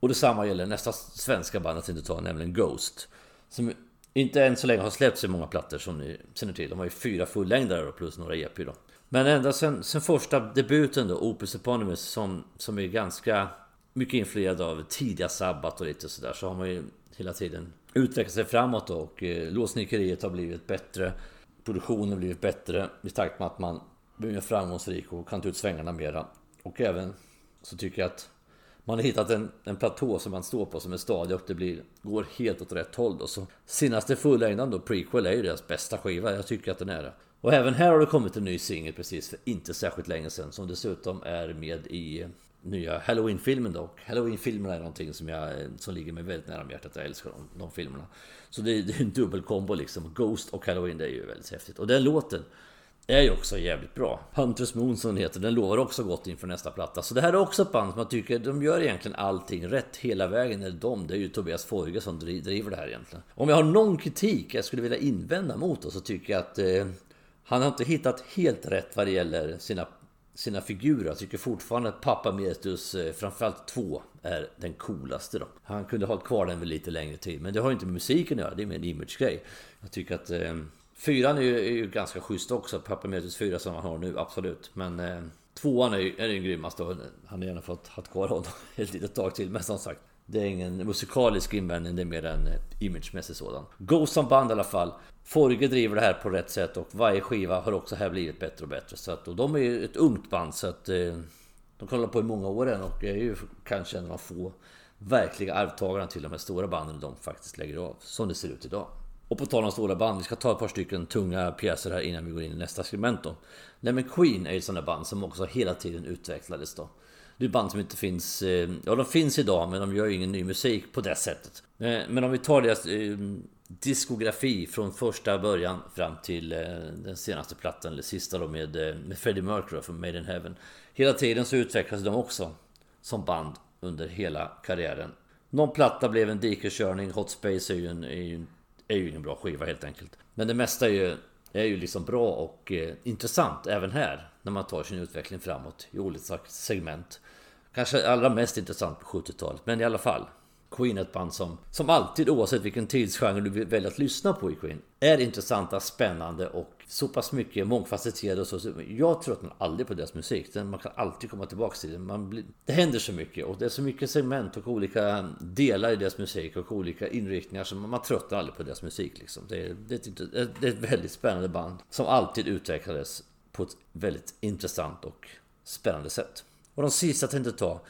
Och detsamma gäller nästa svenska band att inte ta, nämligen Ghost. Som inte än så länge har släppt så många plattor som ni känner till. De har ju fyra fullängdare plus några EP då. Men ända sen, sen första debuten då, Opus Eponymous, som, som är ganska mycket influerad av tidiga Sabbat och lite sådär. Så har man ju hela tiden utvecklat sig framåt då, och eh, låtsnickeriet har blivit bättre. Produktionen har blivit bättre i takt med att man blir mer framgångsrik och kan ta ut svängarna mera. Och även så tycker jag att man har hittat en, en platå som man står på som är stadig och det blir, går helt åt rätt håll då. Så senaste fullängdaren då, Prequel, är ju deras bästa skiva. Jag tycker att den är det. Och även här har det kommit en ny singel precis för inte särskilt länge sedan som dessutom är med i nya Halloween-filmen då. Och Halloween-filmerna är någonting som, jag, som ligger mig väldigt nära om hjärtat. Jag älskar de, de filmerna. Så det, det är en dubbelkombo liksom. Ghost och Halloween, det är ju väldigt häftigt. Och den låten är ju också jävligt bra. Hunters Moon som den heter, den lovar också gott inför nästa platta. Så det här är också ett band som jag tycker, de gör egentligen allting rätt hela vägen. Eller de, det är ju Tobias Forge som driver det här egentligen. Om jag har någon kritik jag skulle vilja invända mot då, så tycker jag att eh, han har inte hittat helt rätt vad det gäller sina, sina figurer. Jag tycker fortfarande att Pappa Metus, eh, framförallt två, är den coolaste då. Han kunde ha kvar den väl lite längre tid, men det har ju inte med musiken att göra, det är mer en image-grej. Jag tycker att eh, Fyran är ju, är ju ganska schysst också. Papametus 4 som han har nu, absolut. Men eh, tvåan är ju är den grymmaste och han har gärna fått ha kvar honom ett litet tag till. Men som sagt, det är ingen musikalisk invändning, det är mer en imagemässig sådan. Go som band i alla fall. Forge driver det här på rätt sätt och varje skiva har också här blivit bättre och bättre. Så att, och de är ju ett ungt band så att eh, de kollar på i många år än och är ju kanske en av de få verkliga arvtagarna till de här stora banden de faktiskt lägger av. Som det ser ut idag. Och på tal om stora band, vi ska ta ett par stycken tunga pjäser här innan vi går in i nästa segment då. Nej men Queen är ju ett sånt där band som också hela tiden utvecklades då. Det är band som inte finns, eh, ja de finns idag men de gör ju ingen ny musik på det sättet. Eh, men om vi tar deras eh, diskografi från första början fram till eh, den senaste plattan, eller sista då med, med Freddie Mercury från Made in Heaven. Hela tiden så utvecklas de också som band under hela karriären. Någon platta blev en dikeskörning, Hot Space är ju en, är ju en är ju ingen bra skiva helt enkelt. Men det mesta är ju, är ju liksom bra och eh, intressant även här. När man tar sin utveckling framåt i olika segment. Kanske allra mest intressant på 70-talet, men i alla fall. Queen är ett band som, som alltid oavsett vilken tidsgenre du väljer att lyssna på i Queen är intressanta, spännande och så pass mycket mångfacetterade och så. Jag tröttnar aldrig på deras musik. Man kan alltid komma tillbaka till den. Blir, det händer så mycket och det är så mycket segment och olika delar i deras musik och olika inriktningar så man tröttnar aldrig på deras musik. Liksom. Det, är, det, är, det är ett väldigt spännande band som alltid utvecklades på ett väldigt intressant och spännande sätt. Och de sista jag tänkte ta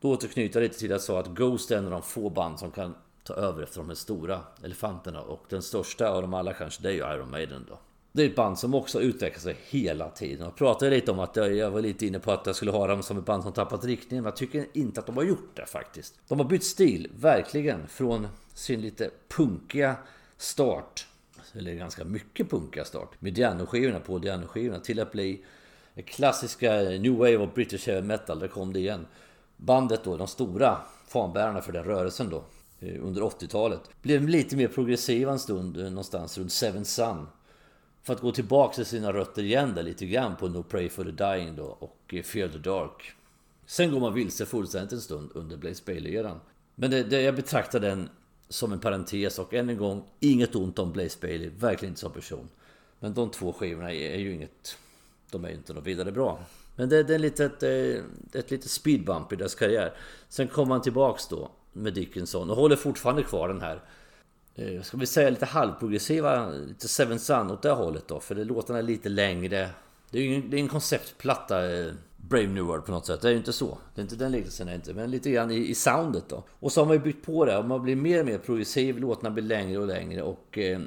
då återknyter jag lite till att jag sa att Ghost är en av de få band som kan ta över efter de här stora elefanterna. Och den största av dem alla kanske, det är ju Iron Maiden då. Det är ett band som också utvecklar sig hela tiden. Jag pratade lite om att jag var lite inne på att jag skulle ha dem som ett band som tappat riktningen. Men jag tycker inte att de har gjort det faktiskt. De har bytt stil, verkligen. Från sin lite punkiga start. Eller ganska mycket punkiga start. Med Diano-skivorna på Diano-skivorna. Till att bli klassiska New Wave och British Heavy Metal. Där kom det igen bandet då, de stora fanbärarna för den rörelsen då eh, under 80-talet blev lite mer progressiva en stund eh, någonstans runt Seven Sun. För att gå tillbaka till sina rötter igen där lite grann på No Pray For The Dying då och eh, Fear The Dark. Sen går man vilse fullständigt en stund under Blaze Bailey-eran. Men det, det, jag betraktar den som en parentes och än en gång, inget ont om Blaze Bailey, verkligen inte som person. Men de två skivorna är, ju inget... De är ju inte något vidare bra. Men det, det är lite ett, eh, ett litet speedbump i deras karriär. Sen kommer han tillbaks då med Dickinson och håller fortfarande kvar den här Eh, ska vi säga lite halvprogressiva, lite Seven Sun åt det hållet då. För det låtarna är lite längre. Det är ju en, det är en konceptplatta eh, Brave New World på något sätt. Det är ju inte så. Det är inte den liknelsen, inte. Men lite grann i, i soundet då. Och så har man ju byggt på det. Och man blir mer och mer progressiv. Låtarna blir längre och längre. Och eh,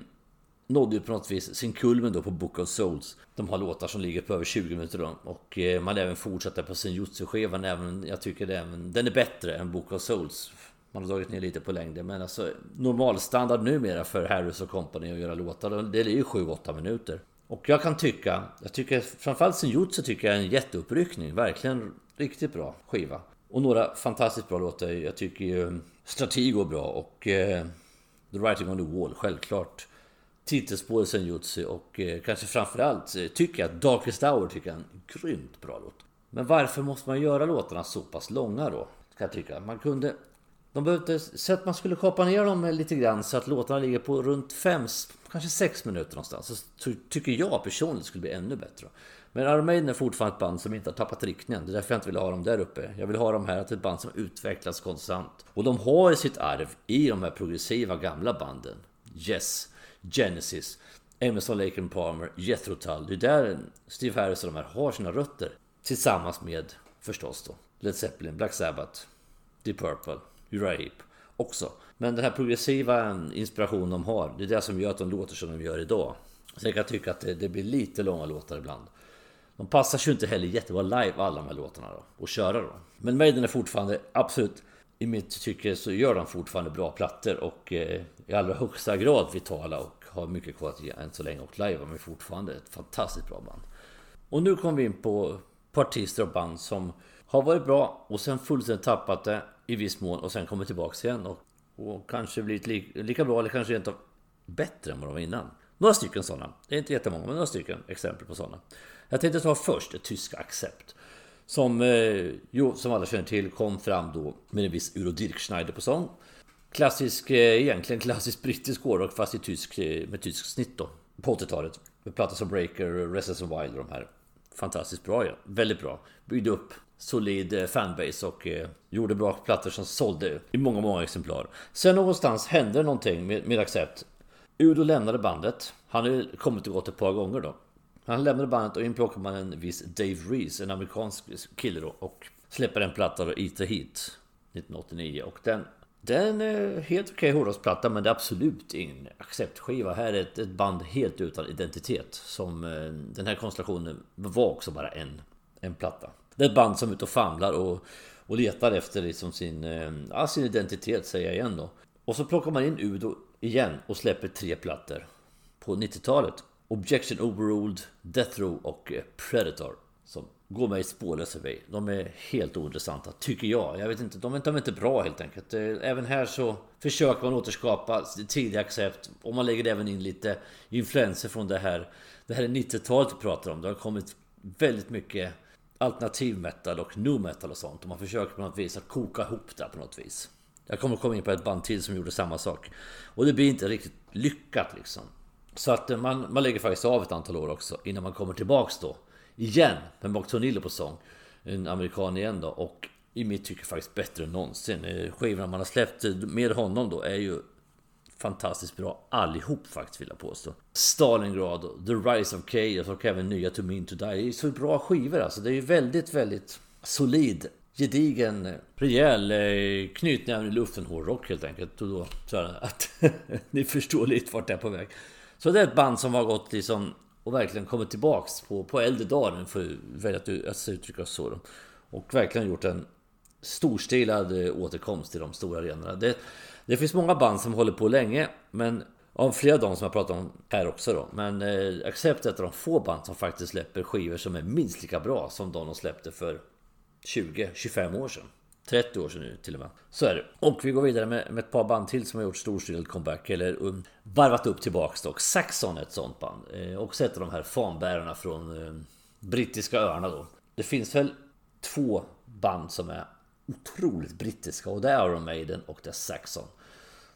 nådde ju på något vis sin kulmen då på Book of Souls. De har låtar som ligger på över 20 minuter då. Och eh, man även fortsätter på sin Jutsu-skivan även, jag tycker det även, den är bättre än Book of Souls. Man har dragit ner lite på längden men alltså normalstandard numera för Harris och Company att göra låtar, det är ju 7-8 minuter. Och jag kan tycka, jag tycker framförallt Senjutsu tycker jag är en jätteuppryckning. Verkligen riktigt bra skiva. Och några fantastiskt bra låtar. Jag tycker ju Stratego är bra och eh, The Writing on the Wall, självklart titelspår Senjutsu och eh, kanske framförallt eh, tycker jag att Darkest Hour tycker jag är en grymt bra låt. Men varför måste man göra låtarna så pass långa då? Ska jag tycka. Man kunde... De behövde... Så att man skulle kapa ner dem lite grann så att låtarna ligger på runt 5, kanske 6 minuter någonstans. Så tycker jag personligen skulle bli ännu bättre. Men Iron Maiden är fortfarande ett band som inte har tappat riktningen. Det är därför jag inte vill ha dem där uppe. Jag vill ha dem här, att det är ett band som utvecklas konstant. Och de har sitt arv i de här progressiva gamla banden. Yes, Genesis, Emerson, Lake and Palmer, Jethro Tull. Det är där Steve Harris och de här har sina rötter. Tillsammans med, förstås då, Led Zeppelin, Black Sabbath, Deep Purple, Uriah Heep också. Men den här progressiva inspirationen de har, det är det som gör att de låter som de gör idag. Så jag kan tycka att det, det blir lite långa låtar ibland. De passar ju inte heller jättebra live alla de här låtarna då, och köra då. Men Maiden är fortfarande absolut i mitt tycke så gör de fortfarande bra plattor och eh, i allra högsta grad vitala och har mycket kvar att ge än så länge. Och live är fortfarande ett fantastiskt bra band. Och nu kommer vi in på, på artister och band som har varit bra och sen fullständigt tappat det i viss mån och sen kommer tillbaks igen och, och kanske blivit li, lika bra eller kanske inte bättre än vad de var innan. Några stycken sådana. Det är inte jättemånga, men några stycken exempel på sådana. Jag tänkte ta först ett tyska Accept. Som, eh, jo, som alla känner till kom fram då med en viss Udo Dirkschneider på sång. Klassisk, eh, egentligen klassisk brittisk hårdrock fast i tysk, eh, med tysk snitt då. På 80-talet. Med plattor som Breaker, Restless and Wild och de här. Fantastiskt bra ja. Väldigt bra. Byggde upp solid eh, fanbase och eh, gjorde bra plattor som sålde i många, många exemplar. Sen någonstans hände någonting med, med Accept. Udo lämnade bandet. Han har kommit och gått ett par gånger då. Han lämnade bandet och inplockade man en viss Dave Reese, en amerikansk kille då. Och släpper en platta då, Eat the Heat 1989. Och den, den är helt okej okay, hårdrocksplatta men det är absolut ingen acceptskiva. Här är ett, ett band helt utan identitet. Som eh, den här konstellationen var också bara en, en platta. Det är ett band som är ute och famlar och, och letar efter liksom sin, eh, ja, sin identitet säger jag igen då. Och så plockar man in Udo igen och släpper tre plattor på 90-talet. Objection Overruled, Death Row och eh, Predator. Som går mig spårlöst förbi. De är helt ointressanta, tycker jag. Jag vet inte, de är, de är inte bra helt enkelt. Eh, även här så försöker man återskapa tidig accept. Och man lägger även in lite influenser från det här. Det här är 90-talet vi pratar om. Det har kommit väldigt mycket alternativ metal och nu metal och sånt. Och man försöker på något vis att koka ihop det på något vis. Jag kommer komma in på ett band till som gjorde samma sak. Och det blir inte riktigt lyckat liksom. Så att eh, man, man lägger faktiskt av ett antal år också innan man kommer tillbaks då. Igen med Mark Tornillo på sång. En amerikan igen då. Och i mitt tycke faktiskt bättre än någonsin. Eh, skivorna man har släppt eh, med honom då är ju fantastiskt bra allihop faktiskt vill jag påstå. Stalingrad, The Rise of Chaos och även nya To Mean To Die. Det är så bra skivor alltså. Det är ju väldigt, väldigt solid gedigen, rejäl eh, knytnäven i luften hårdrock helt enkelt. Och då tror jag att ni förstår lite vart det är på väg. Så det är ett band som har gått liksom och verkligen kommit tillbaks på, på äldre dagar, för att välja att uttrycka så. Då. Och verkligen gjort en storstilad eh, återkomst till de stora arenorna. Det, det finns många band som håller på länge, men av flera av dem som jag pratat om här också då. Men eh, Accept är ett av de få band som faktiskt släpper skivor som är minst lika bra som de de släppte för 20-25 år sedan. 30 år sedan nu till och med. Så är det. Och vi går vidare med, med ett par band till som har gjort storstilad comeback. Eller um, varvat upp tillbaks dock. Saxon är ett sånt band. Eh, också ett av de här fanbärarna från eh, brittiska öarna då. Det finns väl två band som är otroligt brittiska och det är Iron Maiden och det är Saxon.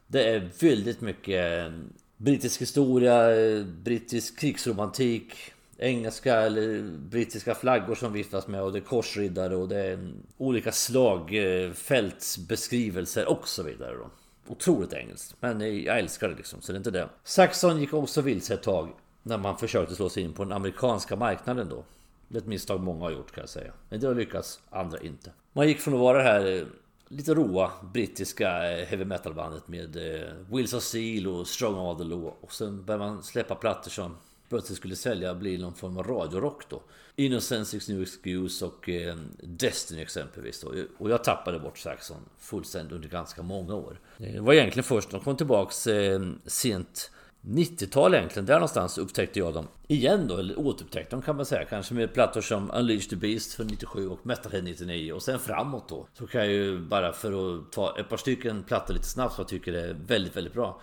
Det är väldigt mycket eh, brittisk historia, eh, brittisk krigsromantik, engelska eller brittiska flaggor som viftas med och det är korsriddare och det är olika slagfältsbeskrivelser eh, och så vidare. Då. Otroligt engelskt, men jag älskar det liksom, så det är inte det. Saxon gick också vilse ett tag när man försökte slå sig in på den amerikanska marknaden då. Det är ett misstag många har gjort kan jag säga. Men det har lyckats, andra inte. Man gick från att vara det här eh, lite råa brittiska eh, heavy metal bandet med eh, Wills of Steel och Strong of the Law. Och sen började man släppa plattor som plötsligt skulle sälja bli någon form av radiorock då. Innocence, New Excuse och eh, Destiny exempelvis då. Och jag tappade bort Saxon fullständigt under ganska många år. Det var egentligen först när de kom tillbaks eh, sent 90-tal egentligen, där någonstans upptäckte jag dem igen då, eller återupptäckte dem kan man säga. Kanske med plattor som Unleash the Beast för 97 och Metalhead 99 och sen framåt då. Så kan jag ju bara för att ta ett par stycken plattor lite snabbt som jag tycker är väldigt, väldigt bra.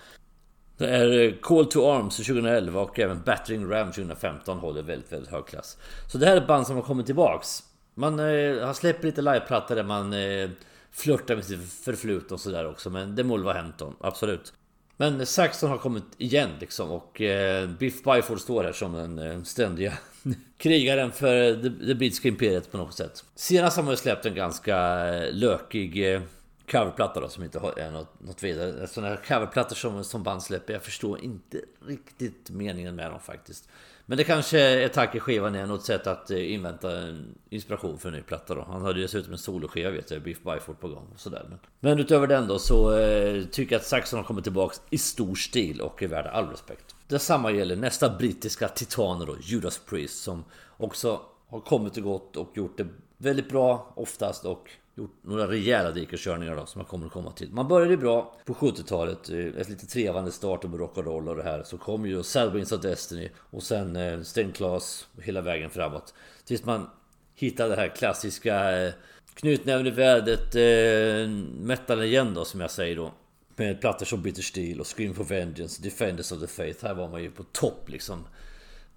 Det är eh, Call to Arms 2011 och även Battering Ram 2015 håller väldigt, väldigt hög klass. Så det här är ett band som har kommit tillbaks. Man eh, har släppt lite liveplattor där man eh, flörtar med sitt förflutna och sådär också. Men det må väl vara hänt då, absolut. Men Saxon har kommit igen liksom och eh, Biff Byford står här som den eh, ständiga krigaren för eh, det, det brittiska imperiet på något sätt. Senast har man ju släppt en ganska eh, lökig eh, coverplatta då som inte är något, något vidare. Sådana här coverplattor som, som band släpper, jag förstår inte riktigt meningen med dem faktiskt. Men det kanske är tack i skivan är något sätt att eh, invänta inspiration för en ny platta då. Han hade ju dessutom en soloskiva vet jag, Biff Byford på gång och sådär. Men, men utöver den då så eh, tycker jag att Saxon har kommit tillbaks i stor stil och är värd all respekt. Detsamma gäller nästa brittiska titaner då, Judas Priest som också har kommit och gått och gjort det väldigt bra oftast och gjort några rejäla dikeskörningar då som jag kommer att komma till. Man började bra på 70-talet, eh, ett lite trevande start med rock'n'roll och det här. Så kom ju Salvins of Destiny och sen eh, Stenklas hela vägen framåt. Tills man hittade det här klassiska eh, knutnäven i vädret eh, metal igen då som jag säger då. Med plattor som Bitter Steel och Scream for Vengeance, Defenders of the Faith. Här var man ju på topp liksom.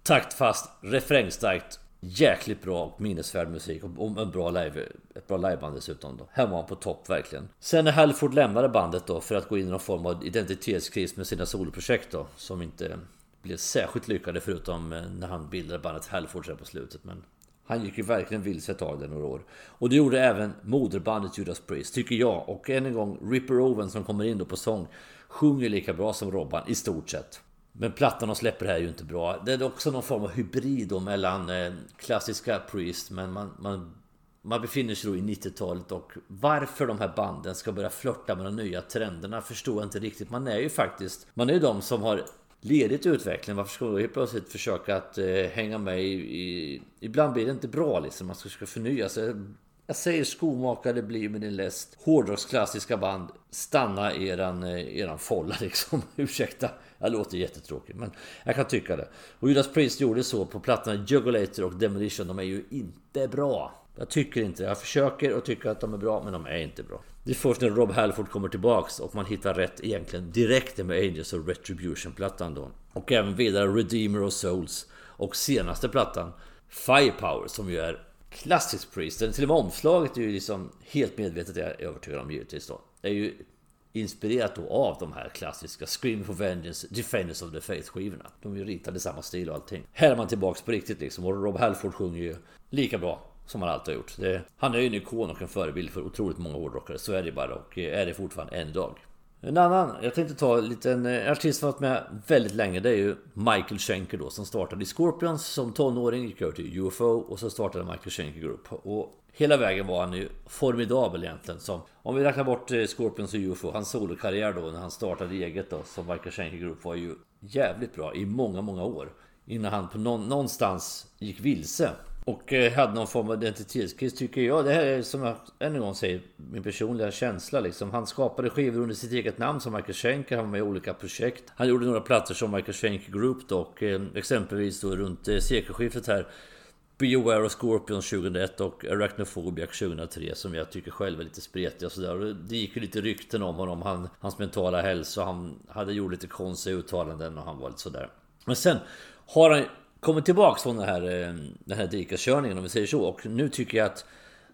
Taktfast, refrängstarkt Jäkligt bra och minnesvärd musik och en bra live, ett bra liveband dessutom då. Här var han på topp verkligen. Sen när Halford lämnade bandet då för att gå in i någon form av identitetskris med sina soloprojekt då. Som inte blev särskilt lyckade förutom eh, när han bildade bandet Halford sen på slutet. Men han gick ju verkligen vilse ett tag där några år. Och det gjorde även moderbandet Judas Priest, tycker jag. Och än en gång, Ripper Owen som kommer in då på sång sjunger lika bra som Robban i stort sett. Men plattan de släpper här är ju inte bra. Det är också någon form av hybrid då mellan eh, klassiska Priest men man, man, man befinner sig då i 90-talet och varför de här banden ska börja flörta med de nya trenderna förstår jag inte riktigt. Man är ju faktiskt, man är ju de som har ledigt utvecklingen. Varför ska man helt plötsligt försöka att eh, hänga med i, i, Ibland blir det inte bra liksom. Man ska försöka förnya sig. Jag säger skomakare blir med din läst. Hårdrocksklassiska band. Stanna eran, eh, eran folla liksom. Ursäkta. Jag låter jättetråkigt men jag kan tycka det. Och Judas Priest gjorde så på plattorna Jugulator och Demolition. De är ju inte bra. Jag tycker inte Jag försöker och tycker att de är bra men de är inte bra. Det är först när Rob Halford kommer tillbaks och man hittar rätt egentligen direkt med Angels och Retribution-plattan då. Och även vidare Redeemer och Souls. Och senaste plattan Firepower som ju är klassisk Priest. Till och med omslaget är ju liksom helt medvetet, jag är övertygad om givetvis då. Det är ju inspirerat då av de här klassiska Scream for Vengeance, Defenders of the Faith skivorna. De är ju ritade i samma stil och allting. Här är man tillbaks på riktigt liksom och Rob Halford sjunger ju lika bra som han alltid har gjort. Det, han är ju en ikon och en förebild för otroligt många hårdrockare. Så är det bara och är det fortfarande än idag. En annan, jag tänkte ta en liten eh, artist som varit med väldigt länge. Det är ju Michael Schenker då som startade i Scorpions som tonåring. Gick över till UFO och så startade Michael Schenker Group. Och hela vägen var han ju formidabel egentligen. Som, om vi räknar bort eh, Scorpions och UFO, hans solokarriär då när han startade eget då som Michael Schenker Group var ju jävligt bra i många, många år. Innan han på någonstans gick vilse. Och eh, hade någon form av identitetskris tycker jag. Det här är som jag än en gång säger min personliga känsla liksom. Han skapade skivor under sitt eget namn som Michael Schenker. Han var med i olika projekt. Han gjorde några plattor som Michael Schenker Group dock. Och eh, exempelvis då runt eh, sekelskiftet här. Beware of Scorpions 2001 och Arachnophobia 2003 som jag tycker själv är lite spretiga och sådär. Det gick ju lite rykten om honom, han, hans mentala hälsa. Han hade gjort lite konstiga uttalanden och han var lite sådär. Men sen har han kommit tillbaks från den här, eh, den här dikeskörningen om vi säger så. Och nu tycker jag att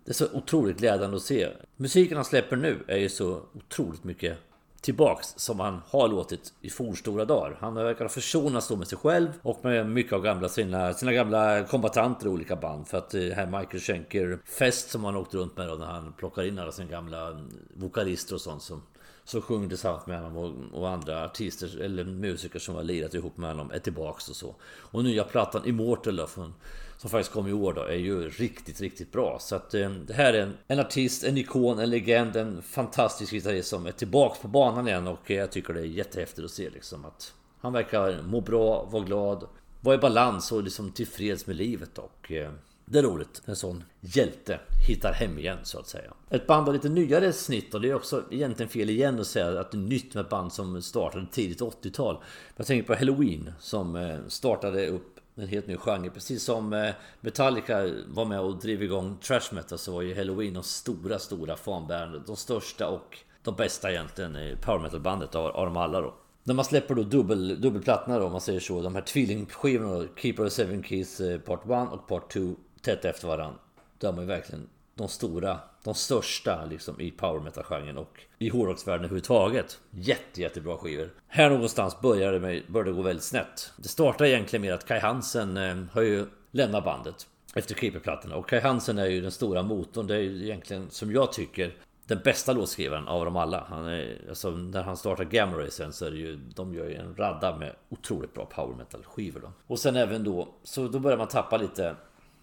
det är så otroligt glädjande att se. Musiken han släpper nu är ju så otroligt mycket tillbaks som han har låtit i fornstora dagar. Han verkar ha försonats då med sig själv och med mycket av gamla, sina, sina gamla kombatanter i olika band. För att det här Michael Schenker fest som han åkte runt med då när han plockar in alla sina gamla mm, vokalister och sånt som som sjöng tillsammans med honom och, och, andra artister eller musiker som har lirat ihop med honom är tillbaks och så. Och nya plattan Immortal då, från, som faktiskt kom i år då, är ju riktigt, riktigt bra. Så att eh, det här är en, en, artist, en ikon, en legend, en fantastisk gitarrist som är tillbaks på banan igen och jag tycker det är jättehäftigt att se liksom att han verkar må bra, vara glad, vara i balans och liksom tillfreds med livet och eh, det är roligt. En sån hjälte hittar hem igen så att säga. Ett band av lite nyare snitt och det är också egentligen fel igen att säga att det är nytt med ett band som startade tidigt 80-tal. Jag tänker på Halloween som eh, startade upp en helt ny genre. Precis som eh, Metallica var med och drev igång trash metal så var ju Halloween de stora, stora fanbärande. De största och de bästa egentligen i power metal bandet av, av dem alla då. När man släpper då dubbel, dubbelplattorna då om man säger så. De här tvillingskivorna Keeper of Seven Keys eh, Part 1 och Part 2 tätt efter varandra. Då är man ju verkligen... de stora, de största liksom i power metal-genren och i hårdrocksvärlden överhuvudtaget. Jätte, jättebra skivor. Här någonstans började det, började det gå väldigt snett. Det startade egentligen med att Kai Hansen eh, har ju lämnat bandet efter Creeper-plattorna. Och Kai Hansen är ju den stora motorn. Det är ju egentligen, som jag tycker, den bästa låtskrivaren av dem alla. Han är, alltså, när han startar Gamma Ray sen så är det ju, de gör ju en radda med otroligt bra power metal skivor då. Och sen även då, så då börjar man tappa lite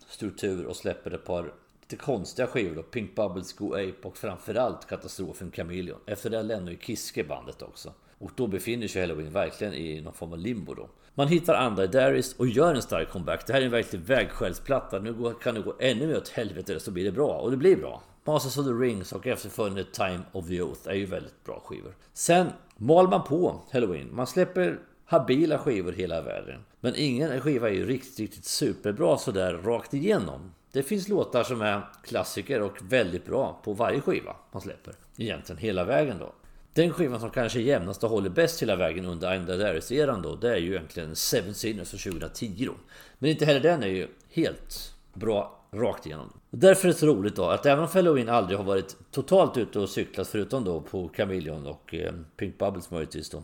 struktur och släpper ett par lite konstiga skivor då. Pink Bubbles, Go Ape och framförallt katastrofen Chameleon. Efter det lämnar ju Kiske bandet också. Och då befinner sig Halloween verkligen i någon form av limbo då. Man hittar andra i Darius och gör en stark comeback. Det här är en verklig vägskällsplatta. Nu kan det gå ännu mer åt helvete så blir det bra. Och det blir bra. Masters of the Rings och efterföljande Time of the Oath är ju väldigt bra skivor. Sen mal man på Halloween. Man släpper habila skivor hela världen. Men ingen skiva är ju riktigt, riktigt superbra sådär rakt igenom. Det finns låtar som är klassiker och väldigt bra på varje skiva man släpper. Egentligen hela vägen då. Den skivan som kanske jämnast och håller bäst hela vägen under I'm eran då, det är ju egentligen Seven Sinners från 2010 då. Men inte heller den är ju helt bra rakt igenom. Därför är det så roligt då att även om Halloween aldrig har varit totalt ute och cyklat förutom då på Chameleon och eh, Pink Bubbles möjligtvis då.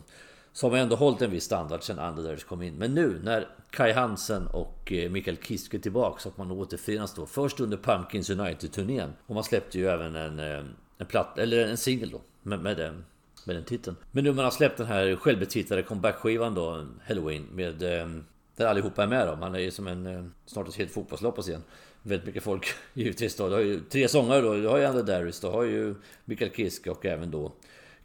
Så har ändå hållit en viss standard sen Underdares kom in. Men nu när Kai Hansen och eh, Mikael Kiske tillbaks och man återförenas då. Först under Pumpkins United-turnén. Och man släppte ju även en, eh, en platt, eller en singel då. Med, med, den, med den titeln. Men nu när man har släppt den här självbetitlade comeback-skivan då, Halloween. Med, eh, där allihopa är med då. Man är ju som en, snart ett helt fotbollslopp på scen väldigt mycket folk givetvis då. Du har ju tre sångare då. Du har ju Andy Darris, du har ju Mikael Kiske och även då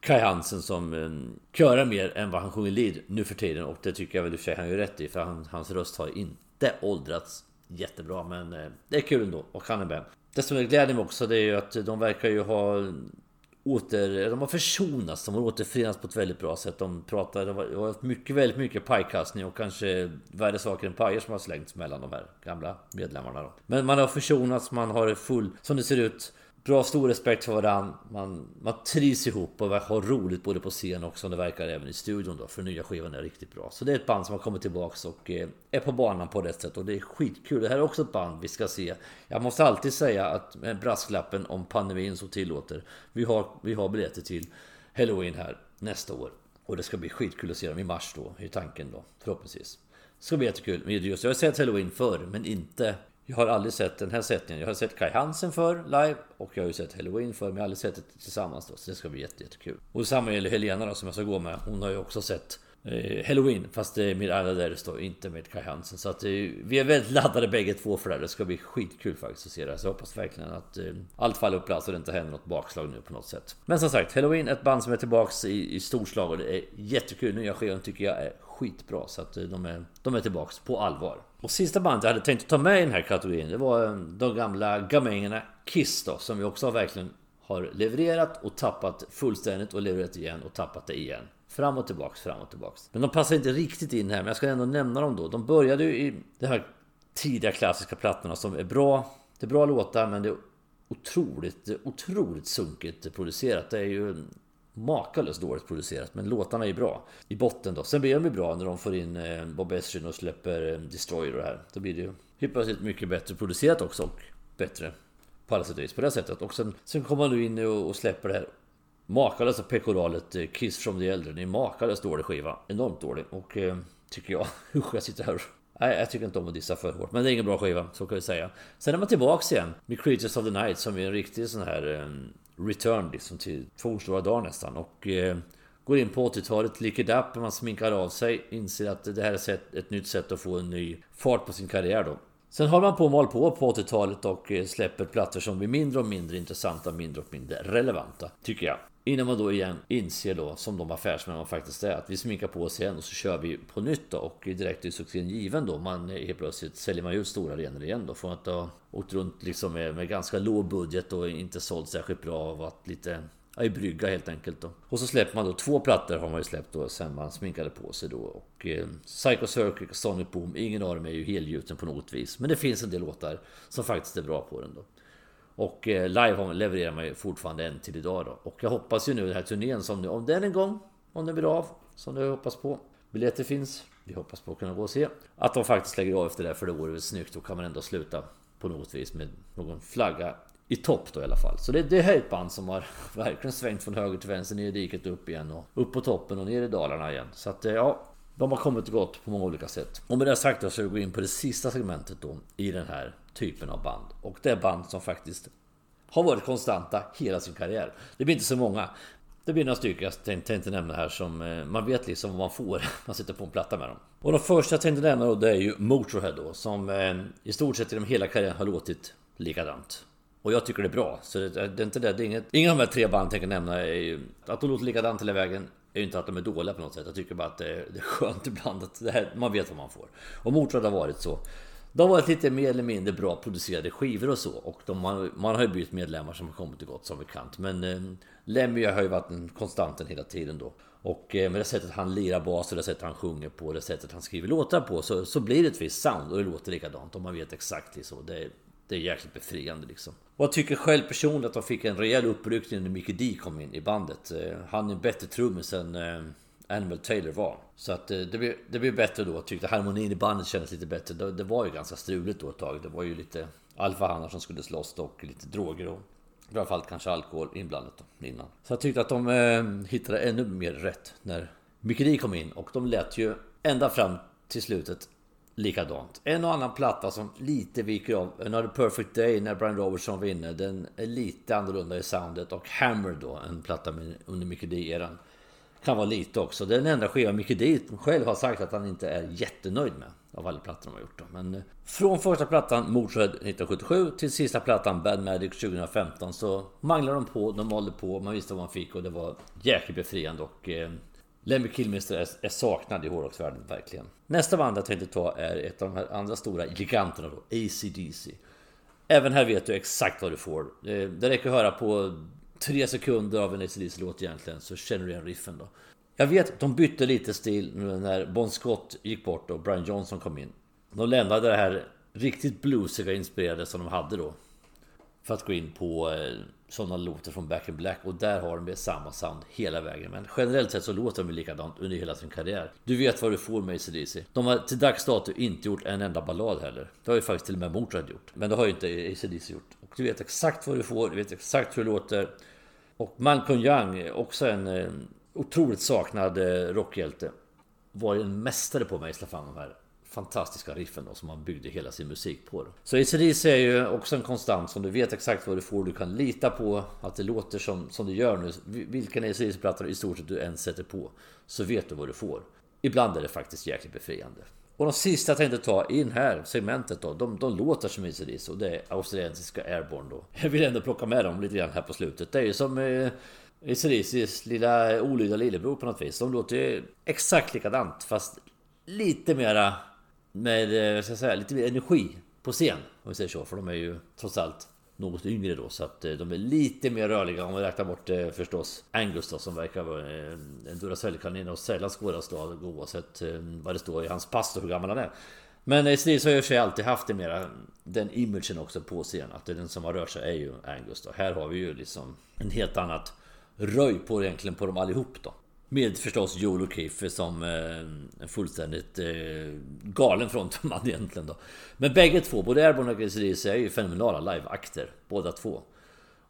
Kai Hansen som eh, körar mer än vad han sjunger lead nu för tiden. Och det tycker jag väl i och för sig han gör rätt i. För han, hans röst har inte åldrats jättebra. Men eh, det är kul ändå och han är med. Det som gläder mig också det är ju att de verkar ju ha åter, de har försonats, de har återförenats på ett väldigt bra sätt. De pratar, det har varit mycket, väldigt mycket pajkastning och kanske värre saker än pajer som har slängts mellan de här gamla medlemmarna. Då. Men man har försonats, man har full, som det ser ut, bra stor respekt för varandra. Man, man trivs ihop och har roligt både på scen och som det verkar även i studion då. För nya skivan är riktigt bra. Så det är ett band som har kommit tillbaks och eh, är på banan på rätt sätt. Och det är skitkul. Det här är också ett band vi ska se. Jag måste alltid säga att med brasklappen om pandemin så tillåter. Vi har, vi har biljetter till Halloween här nästa år. Och det ska bli skitkul att se dem i mars då, i tanken då, förhoppningsvis. Det ska bli jättekul. med just, jag har sett Halloween förr, men inte jag har aldrig sett den här sättningen. Jag har sett Kai Hansen för live och jag har ju sett Halloween för men jag har aldrig sett det tillsammans då. Så det ska bli jättekul. Och samma gäller Helena då som jag ska gå med. Hon har ju också sett eh, Halloween fast det är med alla där det står inte med Kai Hansen. Så att eh, vi är väldigt laddade bägge två för det. här. Det ska bli skitkul faktiskt att se det. här. Så jag hoppas verkligen att eh, allt faller på plats och det inte händer något bakslag nu på något sätt. Men som sagt, Halloween ett band som är tillbaks i, i storslag och det är jättekul. Nya skivan tycker jag är skitbra. Så att eh, de är, de är tillbaks på allvar. Och sista bandet jag hade tänkt att ta med i den här kategorin Det var eh, de gamla gamängerna Kiss då Som vi också verkligen har levererat och tappat fullständigt och levererat igen och tappat det igen Fram och tillbaks, fram och tillbaks Men de passar inte riktigt in här men jag ska ändå nämna dem då De började ju i de här tidiga klassiska plattorna som är bra Det är bra låtar men det är otroligt, otroligt sunkigt producerat Det är ju makalöst dåligt producerat men låtarna är bra i botten då. Sen blir de ju bra när de får in eh, Bob Esrin och släpper eh, Destroyer och det här. Då blir det ju helt plötsligt mycket bättre producerat också och bättre på alla sätt och vis på det sättet. Och sen, sen kommer man nu in och släpper det här makalösa pekoralet eh, Kiss from the Elder. Det är en makalöst dålig skiva. Enormt dålig och eh, tycker jag. Usch jag sitter här och Nej, jag tycker inte om att dissa för hårt. Men det är ingen bra skiva, så kan vi säga. Sen är man tillbaks igen med Creatures of the Night som är en riktig sån här eh, return liksom till fornstora dagar nästan. Och eh, går in på 80-talet, lick it up, man sminkar av sig, inser att det här är ett, ett nytt sätt att få en ny fart på sin karriär då. Sen håller man på och mal på på 80-talet och eh, släpper plattor som blir mindre och mindre intressanta, mindre och mindre relevanta, tycker jag. Innan man då igen inser då, som de affärsmän man faktiskt är, att vi sminkar på oss igen och så kör vi på nytt då. Och direkt är succén given då. Man eh, helt plötsligt säljer man ut stora arenor igen då. Från att ha åkt runt liksom med, med ganska låg budget och inte sålt särskilt bra och varit lite Ja, i brygga helt enkelt då. Och så släpper man då två plattor har man ju släppt då sen man sminkade på sig då. Och eh, Psycho Circuit och Sonic Boom, ingen av dem är ju helgjuten på något vis. Men det finns en del låtar som faktiskt är bra på den då. Och eh, live levererar man ju fortfarande än till idag då. Och jag hoppas ju nu den här turnén som nu, om den en gång, om den blir av, som jag hoppas på. Biljetter finns, vi hoppas på att kunna gå och se. Att de faktiskt lägger av efter det, för det vore väl snyggt. Då kan man ändå sluta på något vis med någon flagga i topp då i alla fall. Så det, det här är ett band som har verkligen svängt från höger till vänster, ner i diket, upp igen och upp på toppen och ner i dalarna igen. Så att eh, ja, de har kommit och gått på många olika sätt. Och med det sagt då så vi gå in på det sista segmentet då i den här typen av band. Och det är band som faktiskt har varit konstanta hela sin karriär. Det blir inte så många. Det blir några stycken jag tänkte, tänkte nämna här som eh, man vet liksom vad man får man sitter på en platta med dem. Och de första jag tänkte nämna då det är ju Motorhead då som eh, i stort sett genom hela karriären har låtit likadant. Och jag tycker det är bra. Så det, det är inte det. det är inget, inga av de här tre banden jag tänker nämna är ju... Att de låter likadant hela vägen är ju inte att de är dåliga på något sätt. Jag tycker bara att det är, det är skönt ibland att det här, man vet vad man får. Och Motörhead har varit så. De har varit lite mer eller mindre bra producerade skivor och så. Och de, man, man har ju bytt medlemmar som har kommit och gått som bekant. Men eh, Lemmy har ju varit en konstanten hela tiden då. Och eh, med det sättet han lirar bas och det sättet han sjunger på, det sättet han skriver låtar på så, så blir det ett visst sound och det låter likadant. Och man vet exakt liksom. Det, det är jäkligt befriande liksom. Och jag tycker själv personligen att de fick en rejäl uppryckning när Mickey D kom in i bandet. Eh, han är en bättre trummis än eh, Animal Taylor var. Så att eh, det blev, det blev bättre då. Jag tyckte harmonin i bandet kändes lite bättre. Det, det var ju ganska struligt då ett tag. Det var ju lite alfahannar som skulle slåss och lite droger och framförallt kanske alkohol inblandat då, innan. Så jag tyckte att de eh, hittade ännu mer rätt när Mickey D kom in och de lät ju ända fram till slutet likadant. En och annan platta som lite viker av. Another Perfect Day när Brian Robertson vinner. Den är lite annorlunda i soundet. Och Hammer då, en platta med, under Mickey D-eran. Kan vara lite också. Det är den enda skivan Mickey D själv har sagt att han inte är jättenöjd med. Av alla plattor de har gjort då. Men eh, från första plattan Motörhead 1977 till sista plattan Bad Magic 2015 så manglade de på, de malde på, man visste vad man fick och det var jäkligt befriande och eh, Lemmy Kilmister är, är saknad i hårdrocksvärlden, verkligen. Nästa band jag tänkte ta är ett av de här andra stora giganterna då, ACDC. Även här vet du exakt vad du får. Eh, det, räcker att höra på tre sekunder av en ACDC-låt egentligen, så känner du igen riffen då. Jag vet att de bytte lite stil när Bon Scott gick bort och Brian Johnson kom in. De lämnade det här riktigt bluesiga inspirerade som de hade då. För att gå in på eh, sådana låtar från Back in Black och där har de samma sound hela vägen. Men generellt sett så låter de likadant under hela sin karriär. Du vet vad du får med ACDC. De har till dags dato inte gjort en enda ballad heller. Det har ju faktiskt till och med Motörhead gjort. Men det har ju inte ACDC gjort. Och du vet exakt vad du får, du vet exakt hur det låter. Och Malcolm Young, också en eh, otroligt saknad eh, rockhjälte. Var en mästare på att mejsla fram de här fantastiska riffen då, som han byggde hela sin musik på. Då. Så ACDC är ju också en konstant som du vet exakt vad du får. Du kan lita på att det låter som, som det gör nu. Vilken ACDC-platta i stort sett du än sätter på så vet du vad du får. Ibland är det faktiskt jäkligt befriande. Och de sista jag tänkte ta i det här segmentet då, de, de låter som ACDC och det är australiensiska Airborne då. Jag vill ändå plocka med dem lite grann här på slutet. Det är ju som eh, ACDCs lilla olydiga lillebror på något vis. De låter ju exakt likadant fast lite mera med, eh, vad ska jag säga, lite mer energi på scen. Om vi säger så, för de är ju trots allt något yngre då så att eh, de är lite mer rörliga om vi räknar bort eh, förstås Angus då som verkar vara eh, en Duracell-kanin och sällan skådas då oavsett vad det står i hans pass och hur gammal han är. Men Steve har ju sig alltid haft det mera den imagen också på scen att den som har rört sig är ju Angus då. Här har vi ju liksom en helt annat röj på egentligen på dem allihop då. Med förstås Joel O'Keefe som eh, en fullständigt eh, galen frontman egentligen då. Men bägge två, både Airborne och ACDC är ju fenomenala liveakter. Båda två.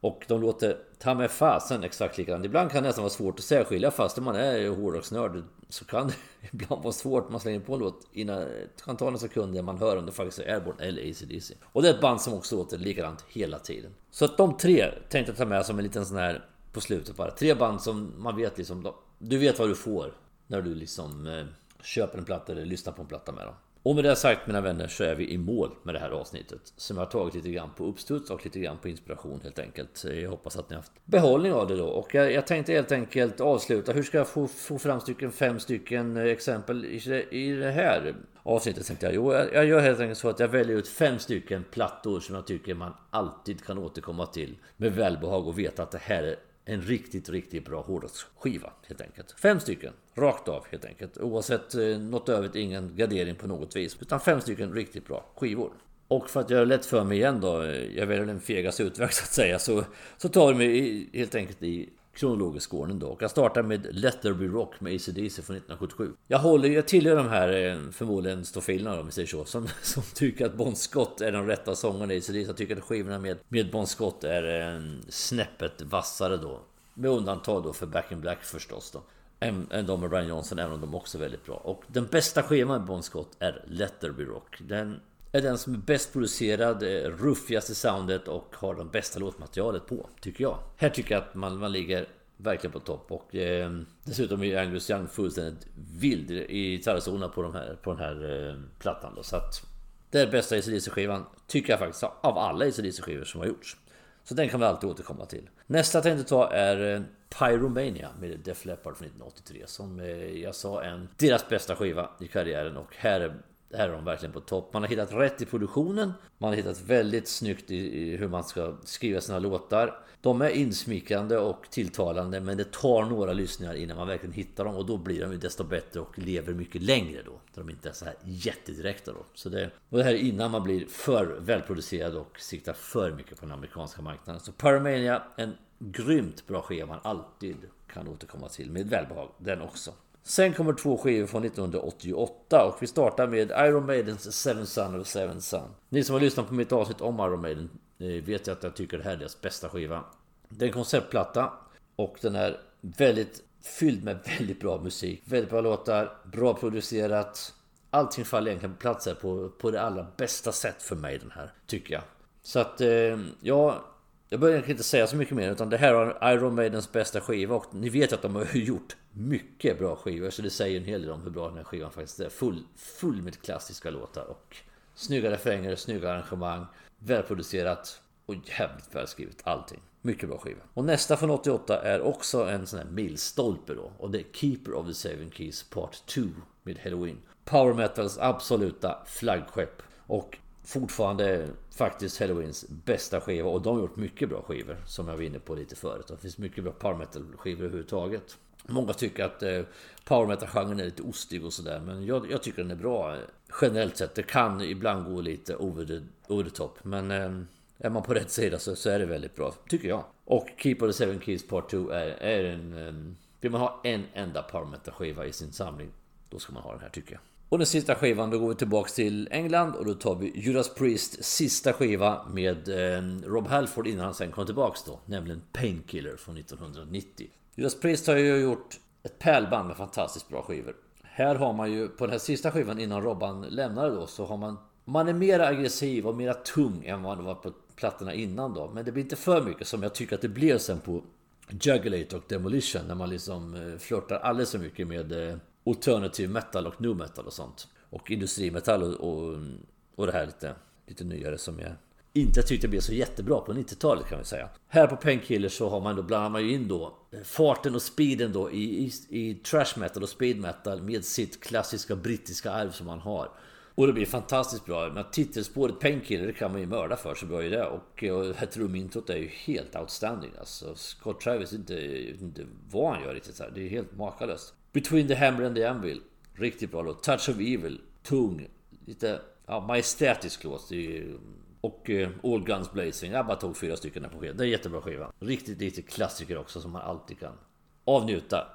Och de låter ta med fasen exakt likadant. Ibland kan det nästan vara svårt att särskilja fast man är hårdrocksnörd så kan det ibland vara svårt. Man slänger på en låt innan det kan ta några sekunder innan man hör om det faktiskt är Airborne eller ACDC. Och det är ett band som också låter likadant hela tiden. Så att de tre tänkte jag ta med som en liten sån här på slutet bara. Tre band som man vet liksom du vet vad du får när du liksom eh, köper en platta eller lyssnar på en platta med dem. Och med det sagt mina vänner så är vi i mål med det här avsnittet. Som jag har tagit lite grann på uppstuds och lite grann på inspiration helt enkelt. Jag hoppas att ni har haft behållning av det då. Och jag, jag tänkte helt enkelt avsluta. Hur ska jag få, få fram stycken, fem stycken eh, exempel i, i det här avsnittet? Tänkte jag. Jo, jag, jag gör helt enkelt så att jag väljer ut fem stycken plattor som jag tycker man alltid kan återkomma till. Med välbehag och veta att det här är en riktigt, riktigt bra hårdrocksskiva helt enkelt. Fem stycken, rakt av helt enkelt. Oavsett eh, något övrigt, ingen gardering på något vis. Utan fem stycken riktigt bra skivor. Och för att göra det lätt för mig igen då, eh, jag väljer den fegaste utväg så att säga, så, så tar vi mig helt enkelt i kronologisk ordning då. Och jag startar med Let There Be Rock med ACDC från 1977. Jag håller jag tillhör de här eh, förmodligen stofilerna om vi säger så. Som, som tycker att Bon Scott är den rätta sångaren i ACDC. Jag tycker att skivorna med, med Bon Scott är eh, snäppet vassare då. Med undantag då för Back in Black förstås då. Än, än de med Brian Johnson, även om de också är väldigt bra. Och den bästa skivan med Bon Scott är Let There Be Rock. Den är den som är bäst producerad, eh, ruffigaste soundet och har det bästa låtmaterialet på, tycker jag. Här tycker jag att man, man ligger verkligen på topp och eh, dessutom är Angus Young fullständigt vild i gitarrzonerna på, de här, på den här eh, plattan då, så att det är bästa ACDC-skivan, tycker jag faktiskt, av alla ACDC-skivor som har gjorts. Så den kan vi alltid återkomma till. Nästa jag tänkte ta är eh, Pyromania med Def Leppard från 1983 som eh, jag sa är deras bästa skiva i karriären och här är här är de verkligen på topp. Man har hittat rätt i produktionen. Man har hittat väldigt snyggt i, hur man ska skriva sina låtar. De är insmickrande och tilltalande men det tar några lyssningar innan man verkligen hittar dem och då blir de ju desto bättre och lever mycket längre då. De inte är så här jättedirekta då. Så det, och det här är innan man blir för välproducerad och siktar för mycket på den amerikanska marknaden. Så Paramania, en grymt bra skiva man alltid kan återkomma till med välbehag. Den också. Sen kommer två skivor från 1988 och vi startar med Iron Maidens Seven Son of Seven Son. Ni som har lyssnat på mitt avsnitt om Iron Maiden vet ju att jag tycker det här är deras bästa skiva. Det är en konceptplatta och den är väldigt fylld med väldigt bra musik. Väldigt bra låtar, bra producerat. Allting faller egentligen på plats här på, på det allra bästa sätt för mig den här, tycker jag. Så att, eh, ja, jag behöver egentligen inte säga så mycket mer utan det här är Iron Maidens bästa skiva och ni vet att de har gjort mycket bra skivor så det säger en hel del om hur bra den här skivan faktiskt är. Full, full med klassiska låtar och snygga refränger, snygga arrangemang, välproducerat och jävligt välskrivet allting. Mycket bra skiva. Och nästa från 88 är också en sån här milstolpe då och det är Keeper of the Seven Keys Part 2 med Halloween. Power Metals absoluta flaggskepp och fortfarande faktiskt Halloweens bästa skiva och de har gjort mycket bra skivor som jag var inne på lite förut. Det finns mycket bra power metal skivor överhuvudtaget. Många tycker att eh, power metal-genren är lite ostig och sådär men jag, jag, tycker den är bra eh, generellt sett. Det kan ibland gå lite over the, over the top men eh, är man på rätt sida så, så, är det väldigt bra, tycker jag. Och Keep of the Seven Keys Part 2 är, är en... en vill man ha en enda power metal-skiva i sin samling då ska man ha den här tycker jag. Och den sista skivan, då går vi tillbaks till England och då tar vi Judas Priest sista skiva med eh, Rob Halford innan han sen kom tillbaks då, nämligen Painkiller från 1990. Judas Priest har ju gjort ett pärlband med fantastiskt bra skivor. Här har man ju på den här sista skivan innan Robban lämnade då så har man man är mer aggressiv och mer tung än vad man var på plattorna innan då. Men det blir inte för mycket som jag tycker att det blev sen på Jugulate och Demolition när man liksom eh, flörtar alldeles för mycket med eh, alternativ alternative metal och new metal och sånt. Och industrimetall och, och, och det här lite, lite nyare som jag inte tyckte blev så jättebra på 90-talet kan vi säga. Här på Painkiller så har man då, blandar man ju in då farten och speeden då i, i, i trash metal och speed metal med sitt klassiska brittiska arv som man har. Och det blir fantastiskt bra. Men titelspåret Painkiller det kan man ju mörda för så bra är det. Och, och här trumintrot är ju helt outstanding. Alltså Scott Travis inte, inte vad han gör riktigt så här. Det är helt makalöst. Between the Hammer and the Anvil. Riktigt bra låt. Touch of Evil. Tung. Lite ja, majestätisk låt. Och eh, All Guns Blazing. Jag bara tog fyra stycken där på skivan. Det är en jättebra skiva. Riktigt, riktigt klassiker också som man alltid kan avnjuta.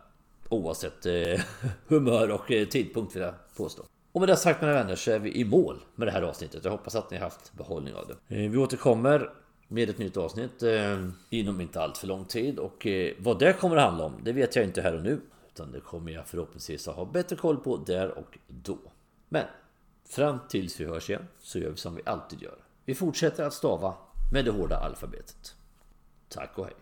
Oavsett eh, humör och eh, tidpunkt vill jag påstå. Och med det sagt mina vänner så är vi i mål med det här avsnittet. Jag hoppas att ni har haft behållning av det. Eh, vi återkommer med ett nytt avsnitt eh, inom inte allt för lång tid. Och eh, vad det kommer att handla om, det vet jag inte här och nu. Utan det kommer jag förhoppningsvis att ha bättre koll på där och då. Men fram tills vi hörs igen så gör vi som vi alltid gör. Vi fortsätter att stava med det hårda alfabetet. Tack och hej!